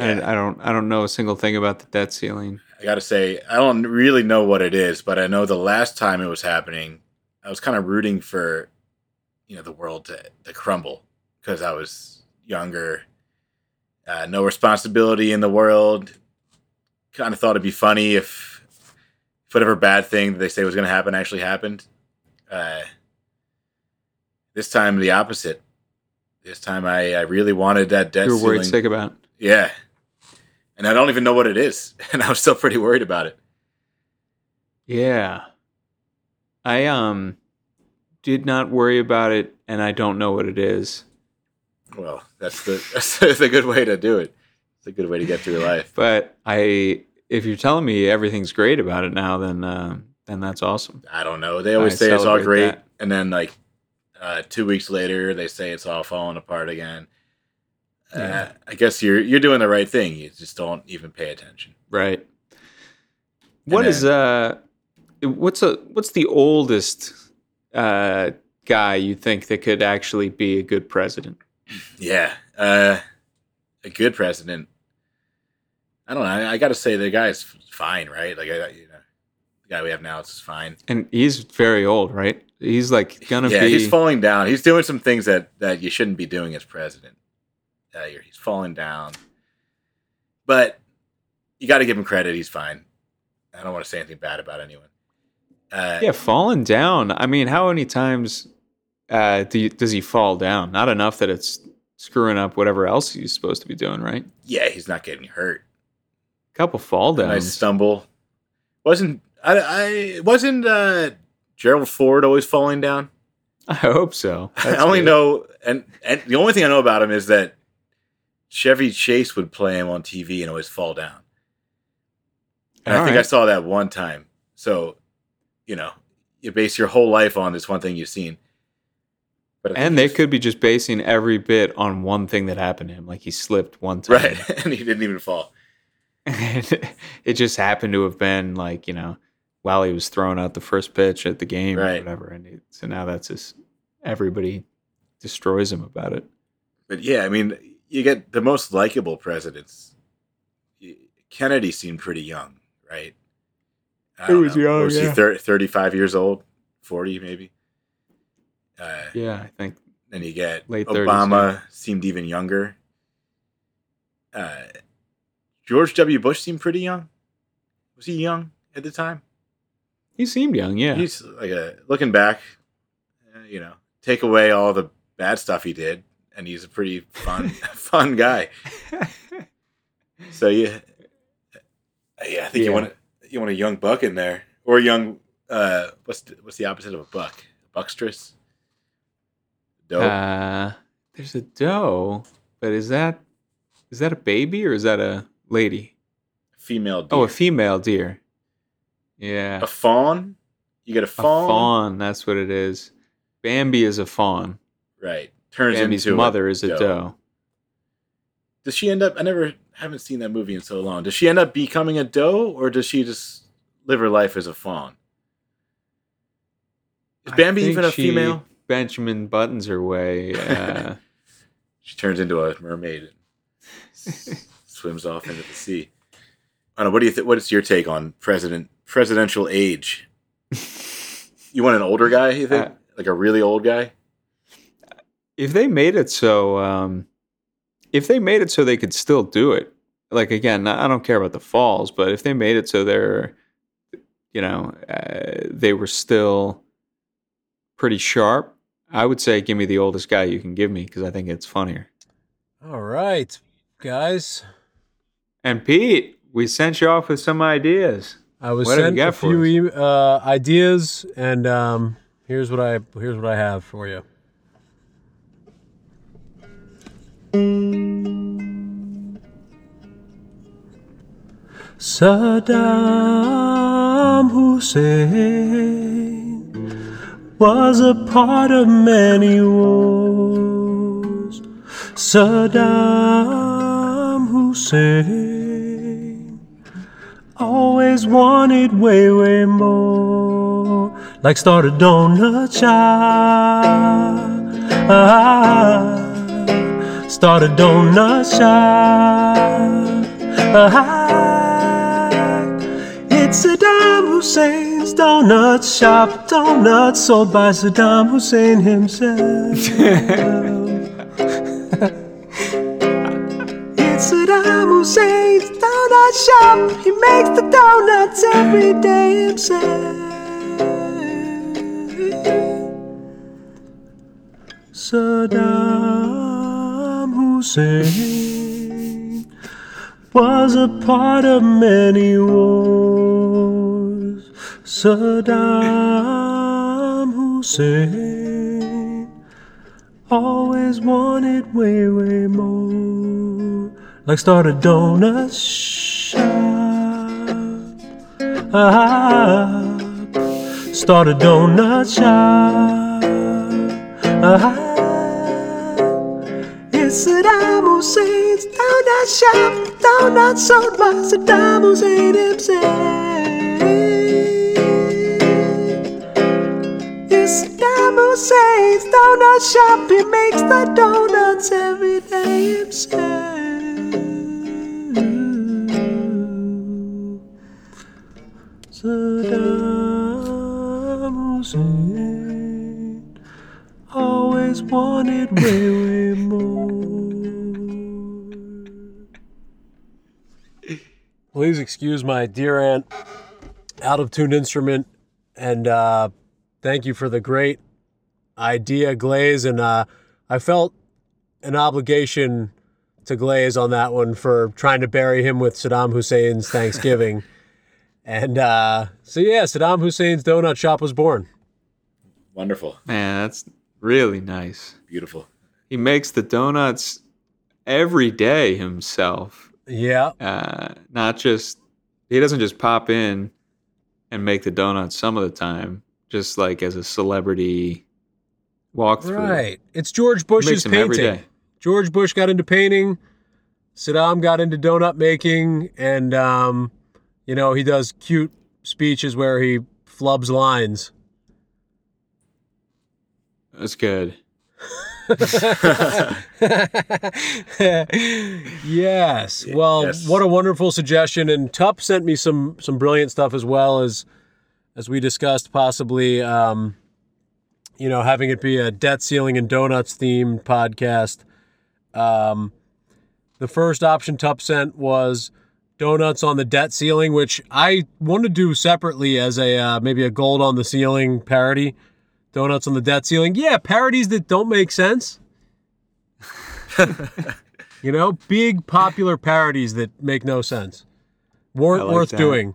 I, I don't. I don't know a single thing about the debt ceiling. I gotta say, I don't really know what it is, but I know the last time it was happening, I was kind of rooting for, you know, the world to, to crumble because I was younger, uh, no responsibility in the world. Kind of thought it'd be funny if, if whatever bad thing that they say was going to happen actually happened. Uh, this time, the opposite. This time, I, I really wanted that debt you were worried ceiling. sick about. Yeah. And I don't even know what it is. And I was still pretty worried about it. Yeah, I um did not worry about it, and I don't know what it is. Well, that's the that's a good way to do it. It's a good way to get through life. But I, if you're telling me everything's great about it now, then uh, then that's awesome. I don't know. They always I say it's all great, that. and then like uh, two weeks later, they say it's all falling apart again. Yeah. Uh, I guess you're you're doing the right thing. You just don't even pay attention. Right. What then- is uh what's a what's the oldest uh guy you think that could actually be a good president? Yeah, uh, a good president. I don't know. I, I got to say the guy's fine, right? Like I, you know, the guy we have now is fine. And he's very old, right? He's like gonna yeah, be he's falling down. He's doing some things that that you shouldn't be doing as president. Uh, he's falling down, but you got to give him credit. He's fine. I don't want to say anything bad about anyone. Uh, Yeah, falling down. I mean, how many times uh do you, does he fall down? Not enough that it's screwing up whatever else he's supposed to be doing, right? yeah, he's not getting hurt. couple fall A nice stumble. Wasn't I? I wasn't uh, Gerald Ford always falling down. I hope so. I only good. know, and, and the only thing I know about him is that Chevy Chase would play him on TV and always fall down. And I All think I saw that one time. So, you know, you base your whole life on this one thing you've seen. But And they could be just basing every bit on one thing that happened to him. Like he slipped one time. right, and he didn't even fall. And it just happened to have been like, you know, while he was throwing out the first pitch at the game or Right. whatever. And it, so now that's just everybody destroys him about it. But yeah, I mean, you get the most likable presidents. Kennedy seemed pretty young, right? He was know. young, Was he yeah. thir- 35 years old? 40 maybe? Uh, Yeah, I think Then you get Late 30s, Obama seemed even younger. Uh, George W. Bush seemed pretty young. Was he young at the time? he seemed young. Yeah. He's like a looking back, uh, you know, take away all the bad stuff he did, and he's a pretty fun, fun guy. So yeah, yeah, I think you Yeah. want you want a young buck in there, or a young uh, what's the, what's the opposite of a buck? Buckstress. Dope. uh, there's a doe, but is that is that a baby or is that a lady? Female. Deer. Oh, a female deer. Yeah. a fawn. You get a A fawn, fawn, that's what it is. Bambi is a fawn. right? Turns Bambi's into mother is a doe. Does she end up? I never haven't seen that movie in so long. Does she end up becoming a doe, or does she just live her life as a fawn? Is Bambi even a female? Benjamin buttons her way. Uh, She turns into a mermaid and s- swims off into the sea. I don't know. What do you think? What is your take on president presidential age? You want an older guy? You think Uh, like a really old guy? If they made it so, um, if they made it so they could still do it, like again, I don't care about the falls, but if they made it so they're, you know, uh, they were still pretty sharp, I would say give me the oldest guy you can give me because I think it's funnier. All right, guys. And Pete, we sent you off with some ideas. I was What sent a few e- uh, ideas, and um, here's what I here's what I have for you. Saddam Hussein was a part of many wars. Saddam Hussein always wanted way, way more. Like start a donut shop. Start a donut shop. It's Saddam Hussein's donut shop. Donuts sold by Saddam Hussein himself. It's Saddam Hussein's donut shop. He makes the donuts every day himself. Saddam Was a part of many wars. Saddam Hussein always wanted way, way more. Like start a donut shop. Ah, start a donut shop. Ah, Saddam Hussein's donut shop. Donuts sold by Saddam Hussein himself. It's Saddam Hussein's donut shop. He makes the donuts every day himself. Saddam Hussein always wanted way, way more. Please excuse my dear aunt out of tune instrument and uh, thank you for the great idea, Glaze. And uh, I felt an obligation to Glaze on that one for trying to bury him with Saddam Hussein's Thanksgiving. and uh, so, yeah, Saddam Hussein's donut shop was born. Wonderful. Man, that's really nice. Beautiful. He makes the donuts every day himself. Yeah. Uh, not just he doesn't just pop in and make the donuts some of the time, just like as a celebrity walkthrough. Right. It's George Bush's painting. George Bush got into painting. Saddam got into donut making, and um, you know he does cute speeches where he flubs lines. That's good. yes. Well, Yes. what a wonderful suggestion. And Tup sent me some some brilliant stuff as well as as we discussed, possibly um, you know, having it be a debt ceiling and donuts themed podcast. Um, the first option Tup sent was donuts on the debt ceiling, which I want to do separately as a uh, maybe a gold on the ceiling parody. Donuts on the debt ceiling. Yeah, parodies that don't make sense. you know, big popular parodies that make no sense. Weren't like worth that. doing.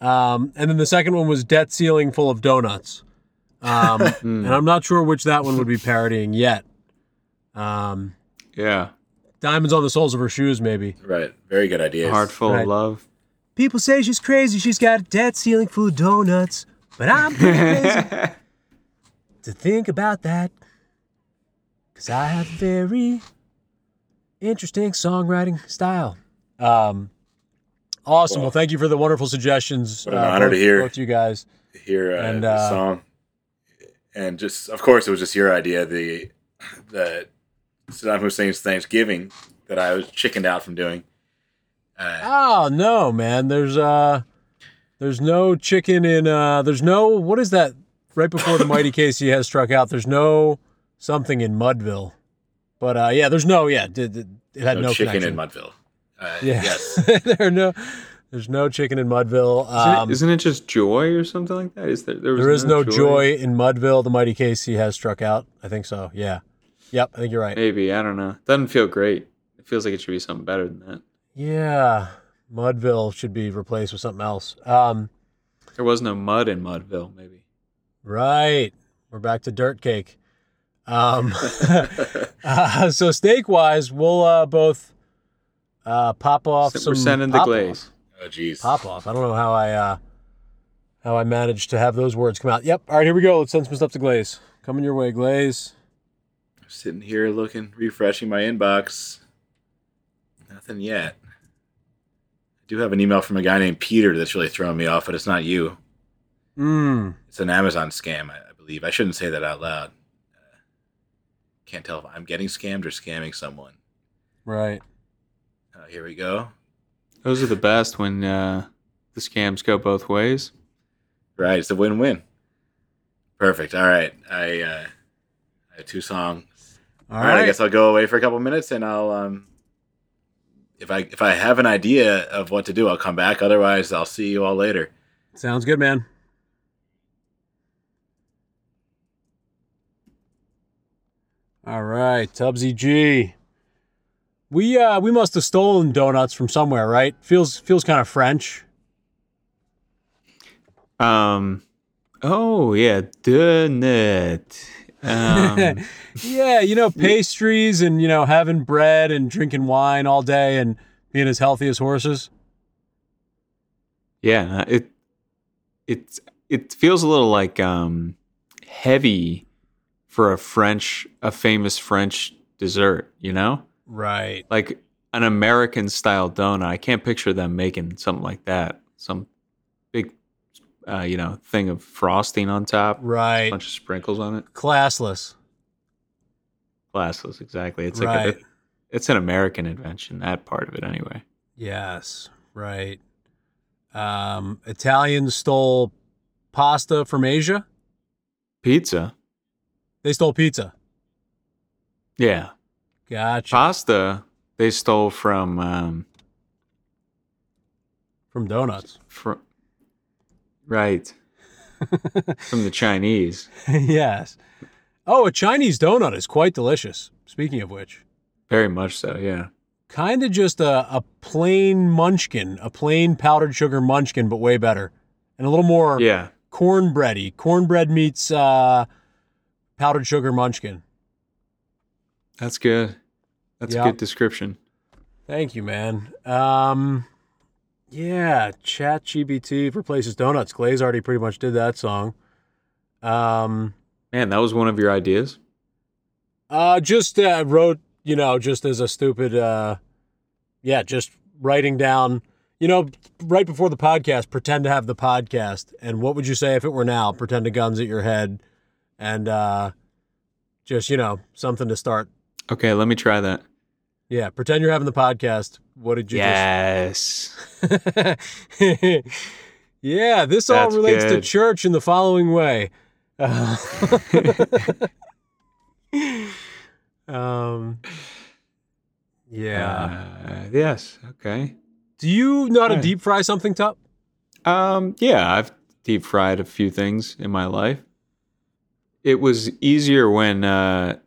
Um, and then the second one was debt ceiling full of donuts. Um, and I'm not sure which that one would be parodying yet. Um, Yeah. diamonds on the soles of her shoes, maybe. Right. Very good idea. Heart full Right. of love. People say she's crazy. She's got a debt ceiling full of donuts. But I'm crazy to think about that. Because I have a very interesting songwriting style. Um, awesome. Well, thank you for the wonderful suggestions. What an honor both, to hear. Both you guys. Hear uh, And, the uh, song, and just of course it was just your idea. The the Saddam Hussein's Thanksgiving that I was chickened out from doing. Uh, Oh no, man. There's uh there's no chicken in uh there's no what is that right before the mighty Casey has struck out, there's no something in Mudville. But uh yeah, there's no yeah, it, it, it had no, no, chicken connection. in Mudville. Uh, Yeah. Yes. there are no there's no chicken in Mudville. Isn't, Um, it, isn't it just joy or something like that? Is there? there, was there is no joy in Mudville. The mighty Casey has struck out. I think so. Yeah. Yep, I think you're right. Maybe I don't know. Doesn't feel great. It feels like it should be something better than that. Yeah. Mudville should be replaced with something else. Um There was no mud in Mudville. Maybe. Right. We're back to dirt cake. Um, uh, so steak wise, we'll uh, both uh, pop off some. We're some. sending the glaze. Off. oh jeez. Pop off. I don't know how I uh, how I managed to have those words come out. Yep. All right, here we go. Let's send some stuff to Glaze. Coming your way, Glaze. Sitting here looking, refreshing my inbox. Nothing yet. I do have an email from a guy named Peter that's really throwing me off, but it's not you. Mm. It's an Amazon scam, I, I believe. I shouldn't say that out loud. Uh, can't tell if I'm getting scammed or scamming someone. Right. Uh, here we go. Those are the best when uh, the scams go both ways. Right, it's a win-win. Perfect. All right, I, uh, I have two songs. All All right. I guess I'll go away for a couple minutes, and I'll um, if I if I have an idea of what to do, I'll come back. Otherwise, I'll see you all later. Sounds good, man. All right, Tubbsy G. We uh we must have stolen donuts from somewhere, right? Feels feels kind of French. Um, oh yeah, donut. Um, yeah, you know, pastries and you know, having bread and drinking wine all day and being as healthy as horses. yeah, it it it feels a little like um heavy for a French, a famous French dessert. You know, Right. like an American style donut. I can't picture them making something like that. Some big, uh, you know, thing of frosting on top, Right. a bunch of sprinkles on it. Classless. Classless, exactly. It's like Right. a, it's an American invention. That part of it, anyway. Yes, right. Um, Italians stole pasta from Asia. Pizza, They stole pizza. yeah. Gotcha. Pasta they stole from um, from donuts. from right from the Chinese. yes. Oh, a Chinese donut is quite delicious. Speaking of which, Very much so. Yeah. kind of just a, a plain munchkin, a plain powdered sugar munchkin, but way better. And a little more Yeah. cornbready. Cornbread meets uh, powdered sugar munchkin. That's good. That's Yeah. a good description. Thank you, man. Um, yeah, ChatGPT replaces donuts. Glaze already pretty much did that song. Um, Man, that was one of your ideas. uh, just uh, wrote, you know, just as a stupid, uh, yeah, just writing down, you know, right before the podcast, pretend to have the podcast. And what would you say if it were now? Pretend to guns at your head, and uh, just you know, something to start. Okay, let me try that. Yeah, pretend you're having the podcast. What did you just? Yes. yeah, this all That's relates to church in the following way. Uh, um, yeah. Uh, yes. Okay. Do you know how to deep fry something, Tup? Um, yeah, I've deep fried a few things in my life. It was easier when uh,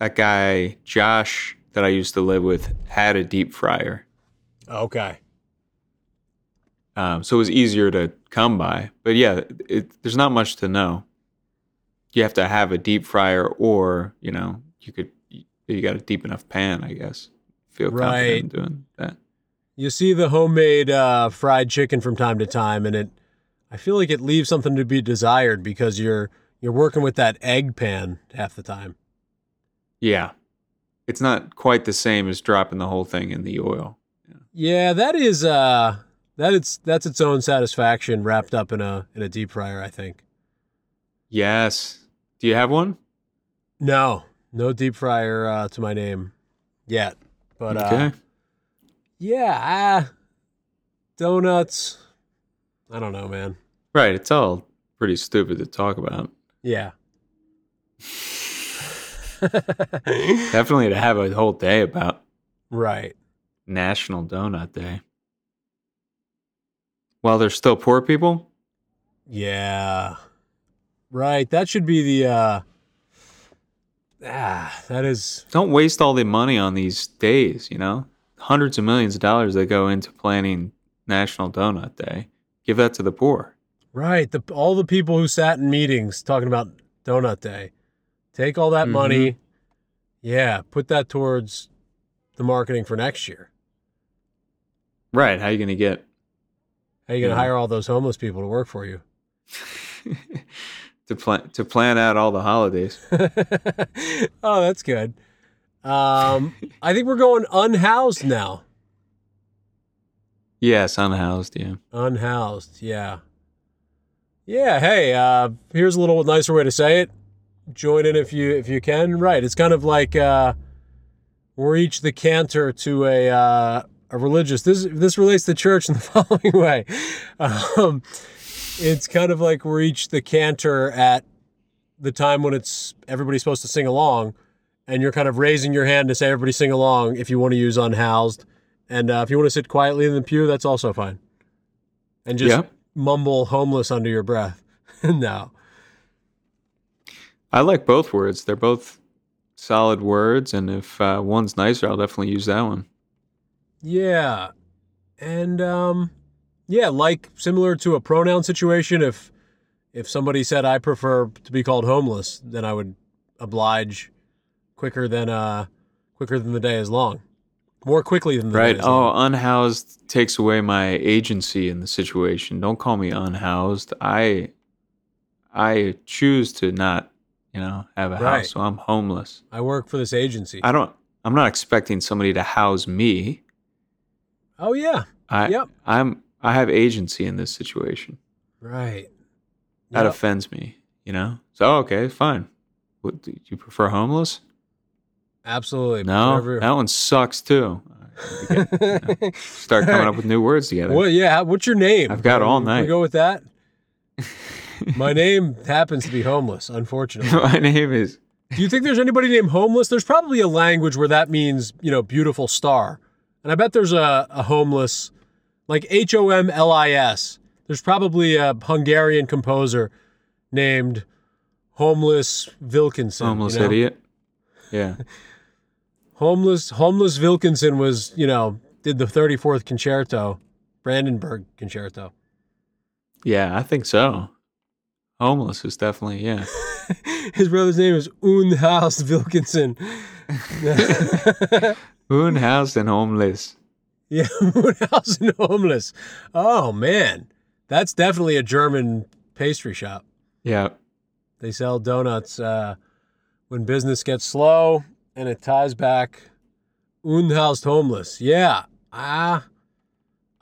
that guy Josh that I used to live with had a deep fryer, Okay. um, so it was easier to come by. But yeah, it, there's not much to know. You have to have a deep fryer, or you know, you could you got a deep enough pan, I guess. Feel confident Right. in doing that. You see the homemade uh, fried chicken from time to time, and it, I feel like it leaves something to be desired because you're you're working with that egg pan half the time. Yeah, it's not quite the same as dropping the whole thing in the oil. Yeah, that is uh that it's that's its own satisfaction wrapped up in a in a deep fryer, I think. Yes. Do you have one? No, no deep fryer uh, to my name yet. But uh okay. yeah, uh, donuts. I don't know, man. Right. It's all pretty stupid to talk about. Yeah. Definitely to have a whole day about right. National Donut Day. While there's still poor people? Yeah. Right. That should be the uh ah, that is Don't waste all the money on these days, you know? Hundreds of millions of dollars that go into planning National Donut Day. Give that to the poor. Right. The all the people who sat in meetings talking about donut day. Take all that Mhm. money. Yeah, put that towards the marketing for next year. Right. How are you going to get How are you going to Yeah. hire all those homeless people to work for you? to plan to plan out all the holidays. oh, that's good. Um, I think we're going unhoused now. Yes, unhoused. Yeah. Unhoused, yeah. Yeah, hey, uh, here's a little nicer way to say it. Join in if you if you can. Right. It's kind of like uh we're each the cantor to a uh a religious this this relates to church in the following way. Um it's kind of like we're each the cantor at the time when it's everybody's supposed to sing along and you're kind of raising your hand to say everybody sing along if you want to use unhoused. And uh, if you want to sit quietly in the pew, that's also fine. And just Yep. Mumble homeless under your breath. no. I like both words. They're both solid words, and if uh, one's nicer, I'll definitely use that one. Yeah. And um yeah, like similar to a pronoun situation if if somebody said I prefer to be called homeless, then I would oblige quicker than uh quicker than the day is long. More quickly than the Right? day is long. Oh, unhoused takes away my agency in the situation. Don't call me unhoused. I I choose to not, you know, have a Right. house, so I'm homeless. I work for this agency. I don't. I'm not expecting somebody to house me. oh yeah. I Yep. I'm I have agency in this situation. Right. That Yep. offends me, you know. So okay, fine. What, do you prefer homeless? Absolutely. No, Whatever- that one sucks too. Start coming up with new words together. Well, yeah. What's your name? I've got all Can we go with that. My name happens to be homeless, unfortunately. My name is Do you think there's anybody named homeless? There's probably a language where that means, you know, beautiful star. And I bet there's a, a homeless, like H O M L I S. There's probably a Hungarian composer named Homeless Vilkinson. homeless you know? idiot. Yeah. Homeless Homeless Wilkinson was, you know, did the 34th concerto, Brandenburg concerto. Yeah, I think so. Homeless is definitely yeah. His brother's name is Unhaus Wilkinson. Unhoused and homeless. Yeah, Woodhouse and homeless. Oh man, that's definitely a German pastry shop. Yeah. They sell donuts uh, when business gets slow, and it ties back. unhoused homeless. Yeah, ah,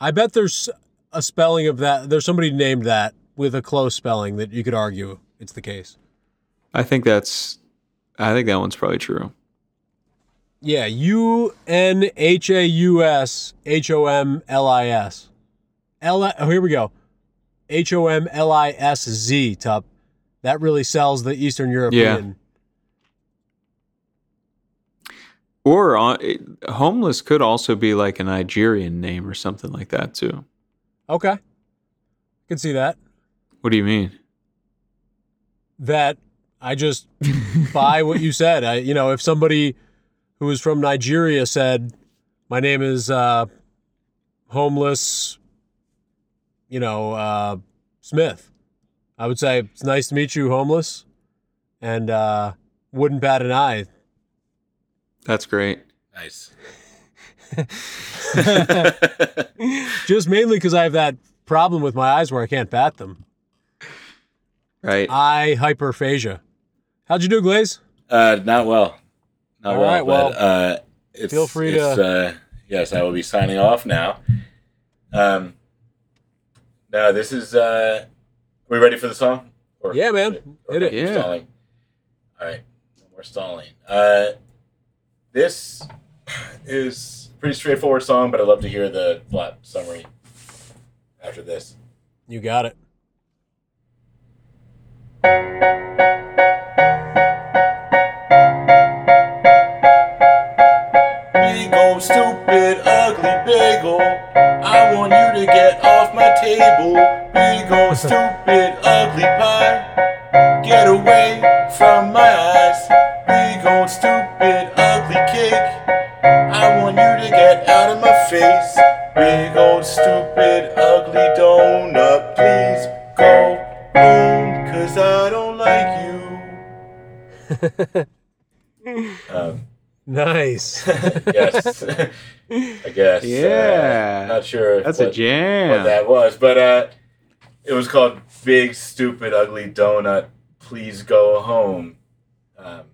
I bet there's a spelling of that. There's somebody named that with a close spelling that you could argue it's the case. I think that's I think that one's probably true. Yeah, U N H A U S H O M L I S. L. Oh, here we go. H O M L I S Z. Tup. That really sells the Eastern European. Or uh, homeless could also be like a Nigerian name or something like that too. Okay, I can see that. What do you mean? That I just buy what you said. I, you know, if somebody who was from Nigeria said, "My name is uh, homeless," you know, uh, Smith, I would say it's nice to meet you, homeless, and uh, wouldn't bat an eye. That's great. Nice. Just mainly because I have that problem with my eyes where I can't bat them. Right. Eye hyperphagia. How'd you do, Glaze? Uh, not well. Not All well. right, but, well, uh, it's, feel free it's, to- Uh, yes, I will be signing off now. Um, no, this is. Uh, are we ready for the song? Or- Yeah, man. Hit it. Yeah. Stalling. All right, no more stalling. Uh, this is a pretty straightforward song, but I'd love to hear the flat summary after this. You got it. Big old stupid ugly bagel. I want you to get off my table. Big old stupid ugly pie. Get away um, Nice. yes. I guess. uh, Yeah. not sure. That's what, a jam. what that was, but uh, it was called Big Stupid Ugly Donut. Please go home. Um,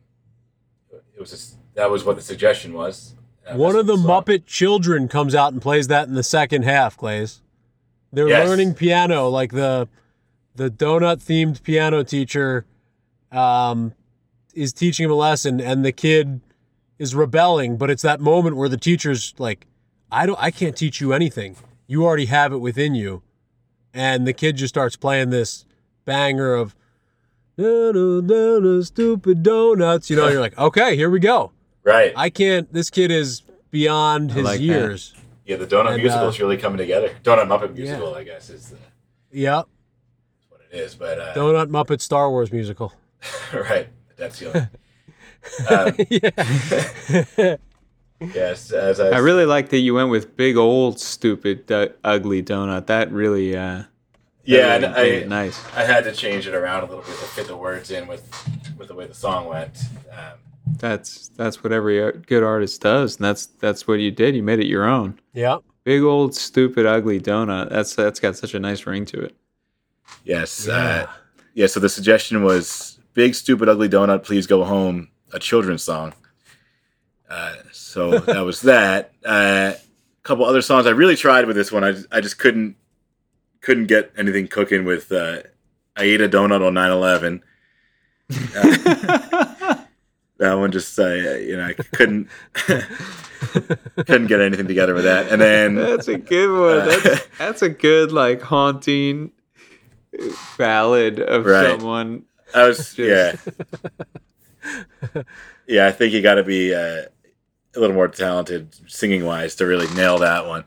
it was just, that was what the suggestion was. That One was of the song. Muppet children comes out and plays that in the second half, Glaze. They're Yes. learning piano, like the the donut themed piano teacher um, is teaching him a lesson, and the kid is rebelling. But it's that moment where the teacher's like, "I don't, I can't teach you anything. You already have it within you," and the kid just starts playing this banger of. "Da, da, da, da, Stupid donuts, you know. You're like, okay, here we go. Right. I can't. This kid is beyond his like that. years. yeah, the Donut and, musical uh, is really coming together. Donut Muppet musical, I guess, is the, Yep. That's what it is. But, uh, Donut Muppet Star Wars musical. right. That's the um, yeah. Yes, as I, I really like that you went with big old stupid uh, ugly donut. That really, uh, that yeah, really and I, nice. I had to change it around a little bit to fit the words in with with the way the song went. Um, That's that's what every good artist does, and that's that's what you did. You made it your own. Yep. Big old stupid ugly donut. That's that's got such a nice ring to it. yes, Yeah. uh, yeah. So the suggestion was "Big Stupid Ugly Donut, Please Go Home," a children's song. Uh, so that was that. Uh, a couple other songs I really tried with this one. I just, I just couldn't couldn't get anything cooking with. Uh, I ate a donut on 9-11. Uh, that one just uh, you know I couldn't couldn't get anything together with that. And then That's a good one. Uh, That's that's a good like haunting ballad of Right. someone. I was yeah Just- yeah. I think you got to be uh, a little more talented singing wise to really nail that one.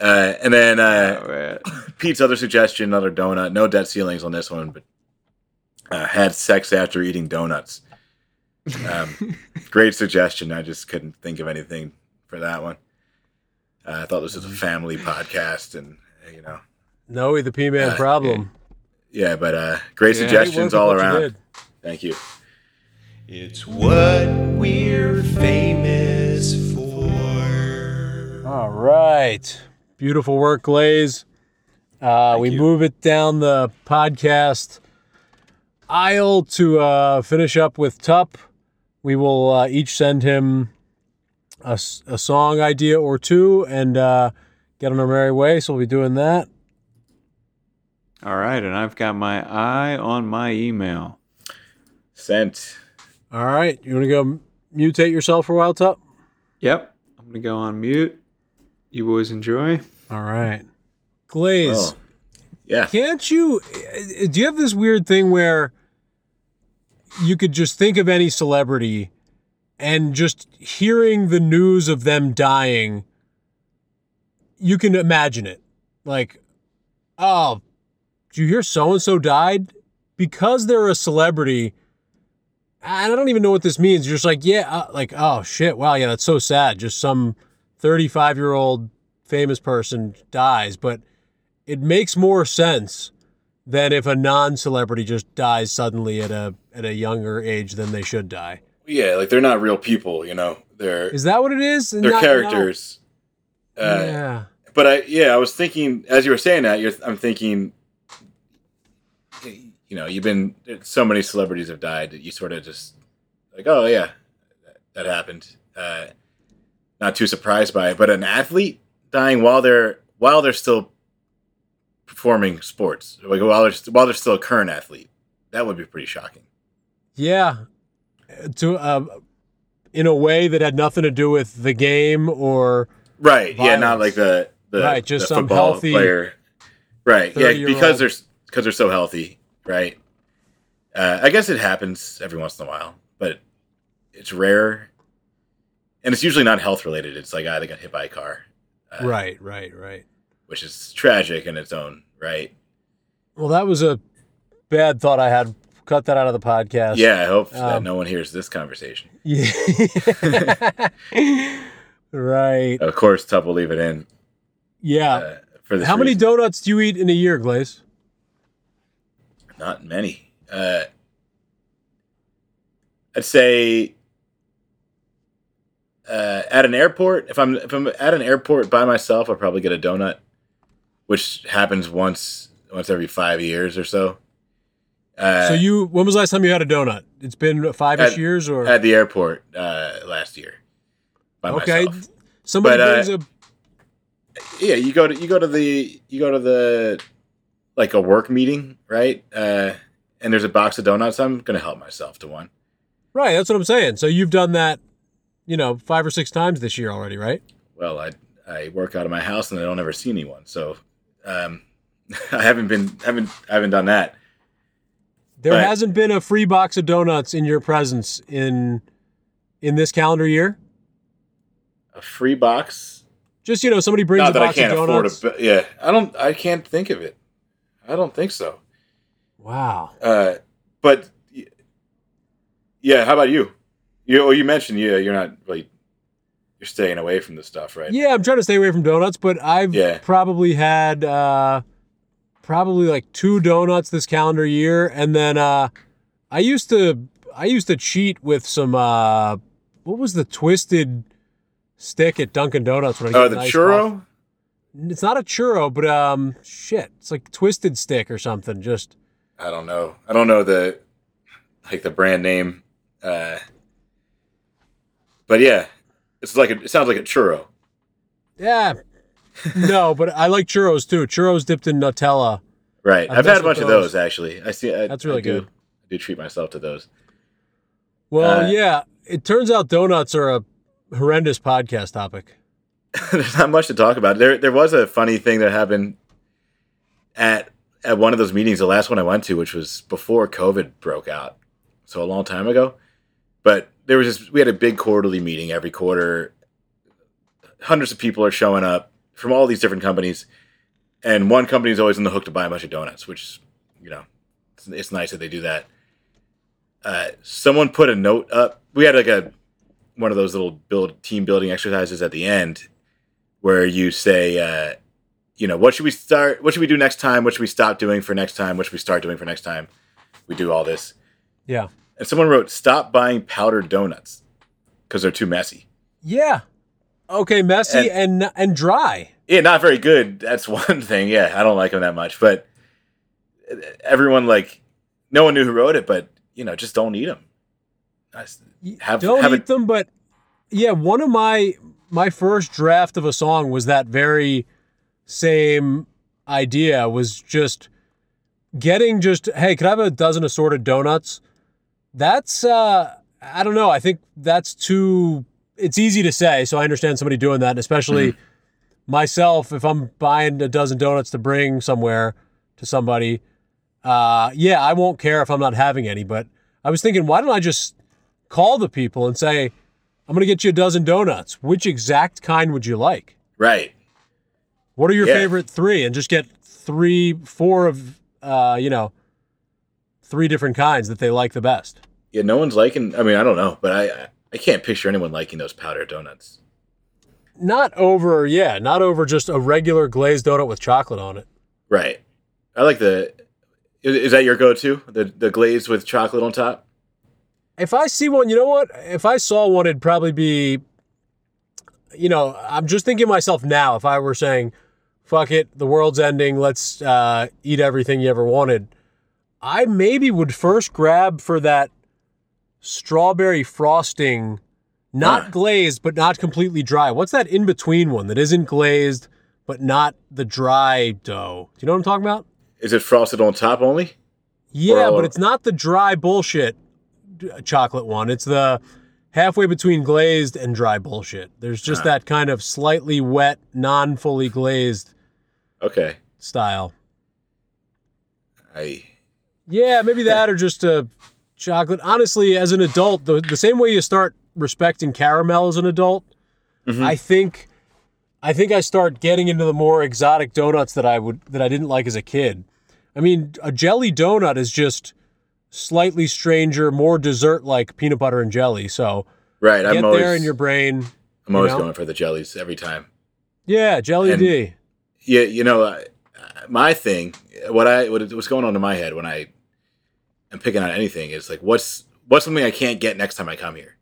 Uh, and then uh, Oh. Pete's other suggestion, another donut. No debt ceilings on this one, but uh, had sex after eating donuts. Um, great suggestion. I just couldn't think of anything for that one. Uh, I thought this was a family podcast, and uh, you know, Noe the P Man Uh, problem. Yeah. But uh, great Yeah. suggestions all with you around. Thank you. It's what we're famous for. All right. Beautiful work, Glaze. Uh, we you. move it down the podcast aisle to uh, finish up with Tup. We will uh, each send him a song idea or two and uh, get on our merry way. So we'll be doing that. All right, and I've got my eye on my email. Sent. All right. You want to go mutate yourself for a while, Tup? Yep, I'm gonna go on mute. You boys enjoy. All right. Glaze. Oh, yeah. Can't you? uh, Do you have this weird thing where you could just think of any celebrity and just hearing the news of them dying, you can imagine it. Like, oh, did you hear so and so died? Because they're a celebrity, And I don't even know what this means. You're just like, yeah, uh, like, oh shit, wow, yeah, that's so sad. Just some 35 year old famous person dies, but it makes more sense than if a non-celebrity just dies suddenly at a at a younger age than they should die. Yeah, like they're not real people, you know. They're Is that what it is? they're Not- characters. no. Uh, yeah. But I yeah, I was thinking as you were saying that, you're, I'm thinking, you know, you've been so many celebrities have died that you sort of just like, oh yeah, that, that happened. Uh, not too surprised by it, but an athlete dying while they're while they're still performing sports, like while they're while they're still a current athlete, that would be pretty shocking. Yeah. To uh, in a way that had nothing to do with the game or Right. Yeah, not like the the, Right, just the some football healthy player. Right. Yeah, 30-year-old. because they're because they're so healthy. Right. Uh, I guess it happens every once in a while, but it's rare, and it's usually not health related. It's like ah, they got hit by a car, uh, right, right, right. which is tragic in its own right. Well, that was a bad thought I had. Cut that out of the podcast. Yeah, I hope that Um, no one hears this conversation. Yeah. right. Of course, Tup will leave it in Yeah. uh, for this. How many reason. donuts do you eat in a year, Glaze? Not many. Uh, I'd say uh, at an airport. If I'm if I'm at an airport by myself, I'll probably get a donut, which happens once once every five years or so. Uh, so you, when was the last time you had a donut? It's been five ish At- years, or at the airport uh, last year by okay. myself. Somebody But, uh, brings a Yeah, you go to you go to the you go to the like a work meeting, right? Uh, and there's a box of donuts. I'm gonna help myself to one. right. That's what I'm saying. So you've done that, you know, five or six times this year already, right? Well, I I work out of my house and I don't ever see anyone, so um, I haven't been haven't I haven't done that. There Right. hasn't been a free box of donuts in your presence in in this calendar year. A free box. Just you know, somebody brings Not a that I box can't of afford donuts. a. Yeah, I don't. I can't think of it. I don't think so. wow. Uh, but yeah, how about you? You you mentioned yeah, you're not really you're staying away from this stuff, right? Yeah, I'm trying to stay away from donuts, but I've Yeah. probably had uh probably like two donuts this calendar year and then uh I used to I used to cheat with some uh what was the twisted stick at Dunkin' Donuts when I Oh, the churro. coffee. It's not a churro, but um shit, it's like twisted stick or something. Just I don't know. I don't know the like the brand name. Uh, but yeah, it's like a, it sounds like a churro. yeah. no, but I like churros too. Churros dipped in Nutella. Right. I've had a bunch of those. those actually. I see. I, That's really I do, good. I do treat myself to those. Well, Uh, yeah, it turns out donuts are a horrendous podcast topic. There's not much to talk about. There, there was a funny thing that happened at at one of those meetings, the last one I went to, which was before COVID broke out, so a long time ago. But there was this. We had a big quarterly meeting every quarter. Hundreds of people are showing up from all these different companies, and one company is always on the hook to buy a bunch of donuts, which you know, it's, it's nice that they do that. Uh, someone put a note up. We had like a one of those little build team building exercises at the end where you say, uh, you know, what should we start? What should we do next time? What should we stop doing for next time? What should we start doing for next time? We do all this. Yeah. And someone wrote, stop buying powdered donuts because they're too messy. Yeah. Okay, messy and and, dry. Yeah, not very good. That's one thing. Yeah, I don't like them that much. But everyone, like, no one knew who wrote it, but, you know, just don't eat them. Have, Don't have eat it, them, but yeah, one of my my first draft of a song was that very same idea was just getting just hey, could I have a dozen assorted donuts? That's uh I don't know. I think that's too it's easy to say, so I understand somebody doing that, and especially myself if I'm buying a dozen donuts to bring somewhere to somebody. Uh yeah, I won't care if I'm not having any, but I was thinking why don't I just call the people and say, I'm going to get you a dozen donuts. Which exact kind would you like? right. What are your Yeah. favorite three? And just get three, four of, uh, you know, three different kinds that they like the best. Yeah, no one's liking, I mean, I don't know, but I, I can't picture anyone liking those powdered donuts. Not over, yeah, not over just a regular glazed donut with chocolate on it. Right. I like the. Is, that your go-to? The the glaze with chocolate on top. If I see one, you know what? If I saw one, it'd probably be, you know, I'm just thinking myself now, if I were saying, fuck it, the world's ending, let's uh, eat everything you ever wanted, I maybe would first grab for that strawberry frosting, not Huh. glazed, but not completely dry. What's that in between one that isn't glazed, but not the dry dough? Do you know what I'm talking about? Is it frosted on top only? Yeah, but it's not the dry bullshit chocolate one. It's the halfway between glazed and dry bullshit. There's just Ah. that kind of slightly wet, non fully glazed Okay. style. I Yeah, maybe that or just a chocolate. Honestly, as an adult, the, the same way you start respecting caramel as an adult, Mhm. I think I think I start getting into the more exotic donuts that I would that I didn't like as a kid. I mean, a jelly donut is just slightly stranger, more dessert like peanut butter and jelly. So right. get I'm always there in your brain. I'm always you know? going for the jellies every time. Yeah, jelly And- D. Yeah, you know, I, my thing, what I what what's going on in my head when I am picking out anything is like, what's what's something I can't get next time I come here.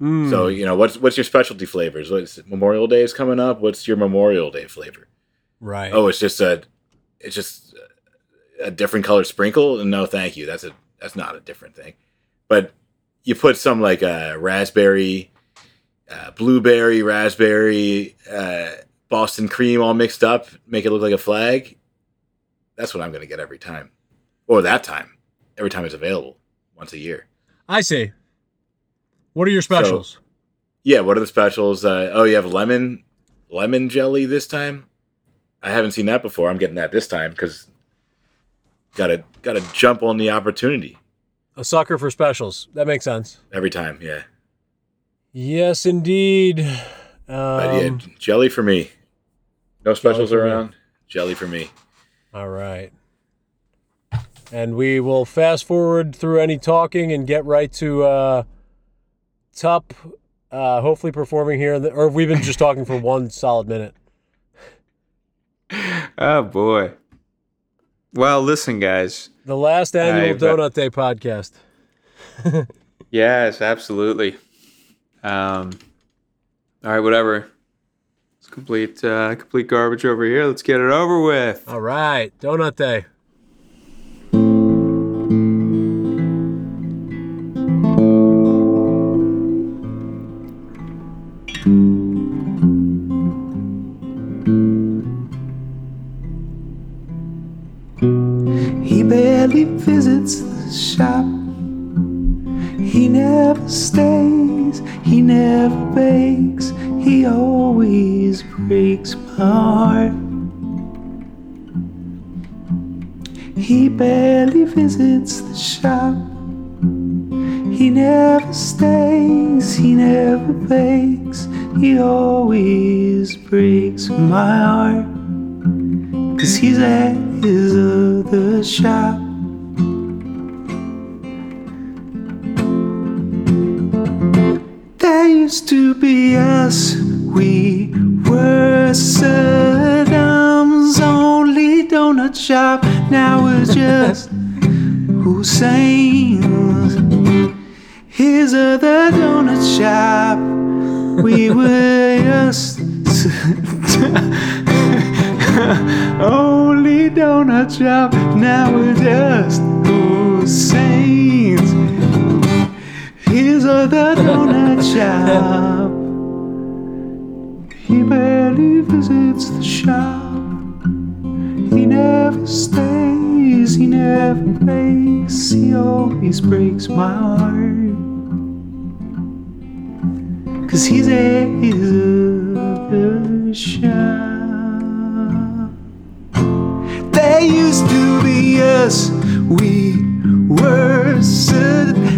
Mm. So you know, what's what's your specialty flavors? What's Memorial Day is coming up? What's your Memorial Day flavor? right. Oh, it's just a it's just a different color sprinkle. No, thank you. That's a that's not a different thing. But you put some like a raspberry, uh, blueberry, raspberry, uh, Boston cream all mixed up, make it look like a flag. That's what I'm going to get every time, or that time, every time it's available, once a year. I see. What are your specials? Yeah, what are the specials? Uh, oh, you have lemon, lemon jelly this time. I haven't seen that before. I'm getting that this time because gotta gotta jump on the opportunity a sucker for specials. That makes sense. every time. Yeah, Yes, indeed. but yeah, Um, jelly for me. No specials for me. around. Jelly for me. All right. And we will fast forward through any talking and get right to uh, Tup, uh, hopefully performing here. In the, or we've been just talking for one solid minute. Oh boy. Well, listen, guys. The last annual I've- Donut Day podcast. Yes, absolutely. Um, all right, whatever. It's complete, uh, complete garbage over here. Let's get it over with. All right, Donut Day. Breaks my heart. He barely visits the shop. He never stays, he never bakes, he always breaks my heart. Cause he's at his other shop. That used to be us. We were Saddam's only donut shop. Now we're just Hussein's. His other donut shop. We were just only donut shop. Now we're just Hussein's. Here's other donut shop. Barely visits the shop. He never stays, he never bakes, he always breaks my heart. Cause he's other shop. They used to be us. We were Saddam's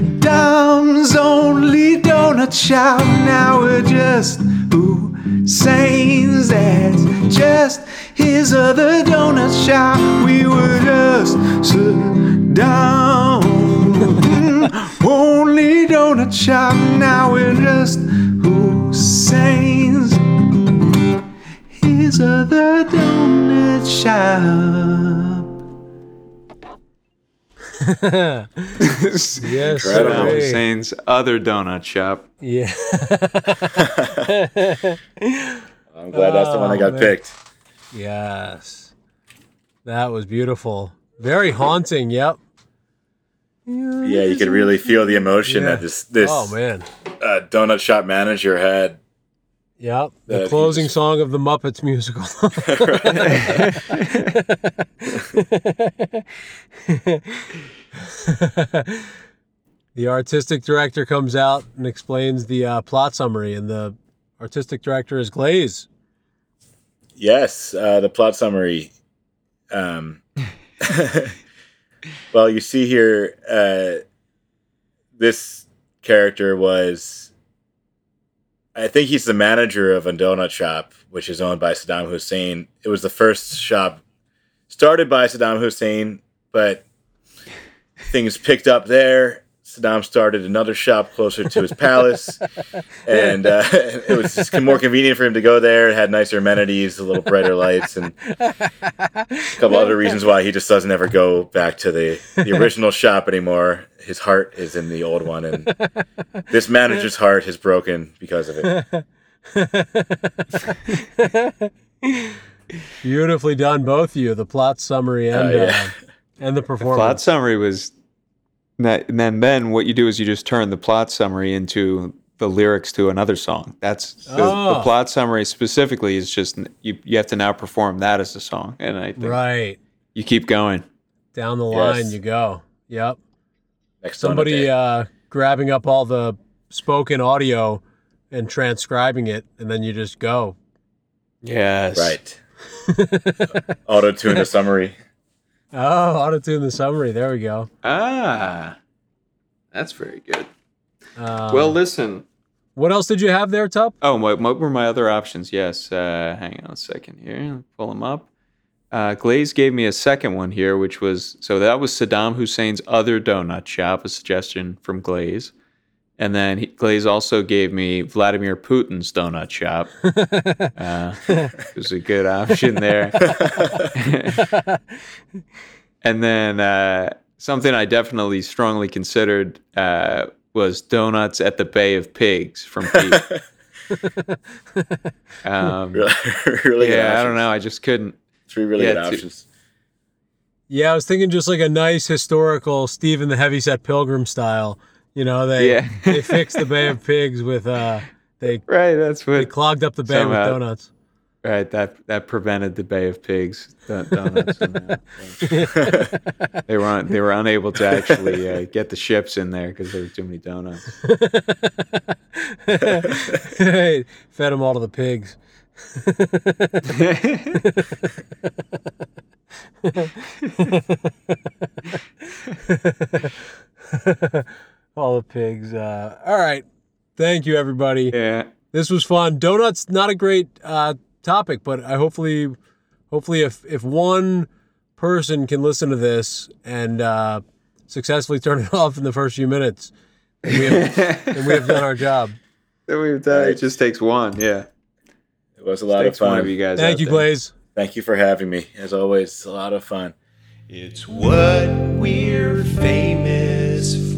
only donut shop. Now we're just Hussein's. That's just his other donut shop. We were just Saddam only donut shop. Now we're just Hussein's. His other donut shop. Yes, Incredible. Sir. Hussein's other donut shop. Yeah. I'm glad that's the one that Oh, got man. picked. yes. That was beautiful. Very haunting. Yep. Yeah, you could really feel the emotion Yeah. that this this Oh man. uh, donut shop manager had. Yep. The closing he's- song of the Muppets musical. the artistic director comes out and explains the uh, plot summary, and the artistic director is Glaze. Yes, uh, the plot summary. Um, well, you see here, uh, this character was, I think he's the manager of a donut shop, which is owned by Saddam Hussein. It was the first shop started by Saddam Hussein, but things picked up there. Saddam started another shop closer to his palace, and uh, it was just more convenient for him to go there. It had nicer amenities, a little brighter lights, and a couple other reasons why he just doesn't ever go back to the, the original shop anymore. His heart is in the old one, and this manager's heart is broken because of it. Beautifully done, both of you. The plot summary and Oh, yeah. uh, and the performance plot summary was that, and then then what you do is you just turn the plot summary into the lyrics to another song. That's the, the Oh. plot summary specifically is just you you have to now perform that as a song, and I think right you keep going. down the Yes. line you go. Yep. Next Somebody uh, grabbing up all the spoken audio and transcribing it, and then you just go. Yes, right. Auto tune the summary. Oh, auto tune the summary. There we go. Ah, that's very good. Um, well, listen. what else did you have there, Tup? Oh, what, what were my other options? Yes. Uh, hang on a second here. Pull them up. Uh, Glaze gave me a second one here, which was so that was Saddam Hussein's other donut shop, a suggestion from Glaze. And then he, Glaze also gave me Vladimir Putin's donut shop. Uh, it was a good option there. and then uh, something I definitely strongly considered uh, was donuts at the Bay of Pigs from Pete. um, Really, really good yeah, I don't know. I just couldn't. Three really Yeah, good two- options. Yeah, I was thinking just like a nice historical Stephen the Heavyset Pilgrim style. You know, they Yeah. they fixed the Bay of Pigs with uh they Right, that's they what. clogged up the bay Somehow. with donuts. Right, that that prevented the Bay of Pigs don- donuts. they were un, they were unable to actually uh, get the ships in there because there were too many donuts. Hey, Fed them all to the pigs. all the pigs. Uh, all right. Thank you, everybody. yeah, This was fun. Donuts, not a great uh, topic, but I hopefully, hopefully, if if one person can listen to this and uh, successfully turn it off in the first few minutes, then we have, then we have done our job. that we've done. It just takes one. Yeah, It was a lot of takes one fun. of you guys. Thank out you, there. Glaze. Thank you for having me. As always, it's a lot of fun. It's what we're famous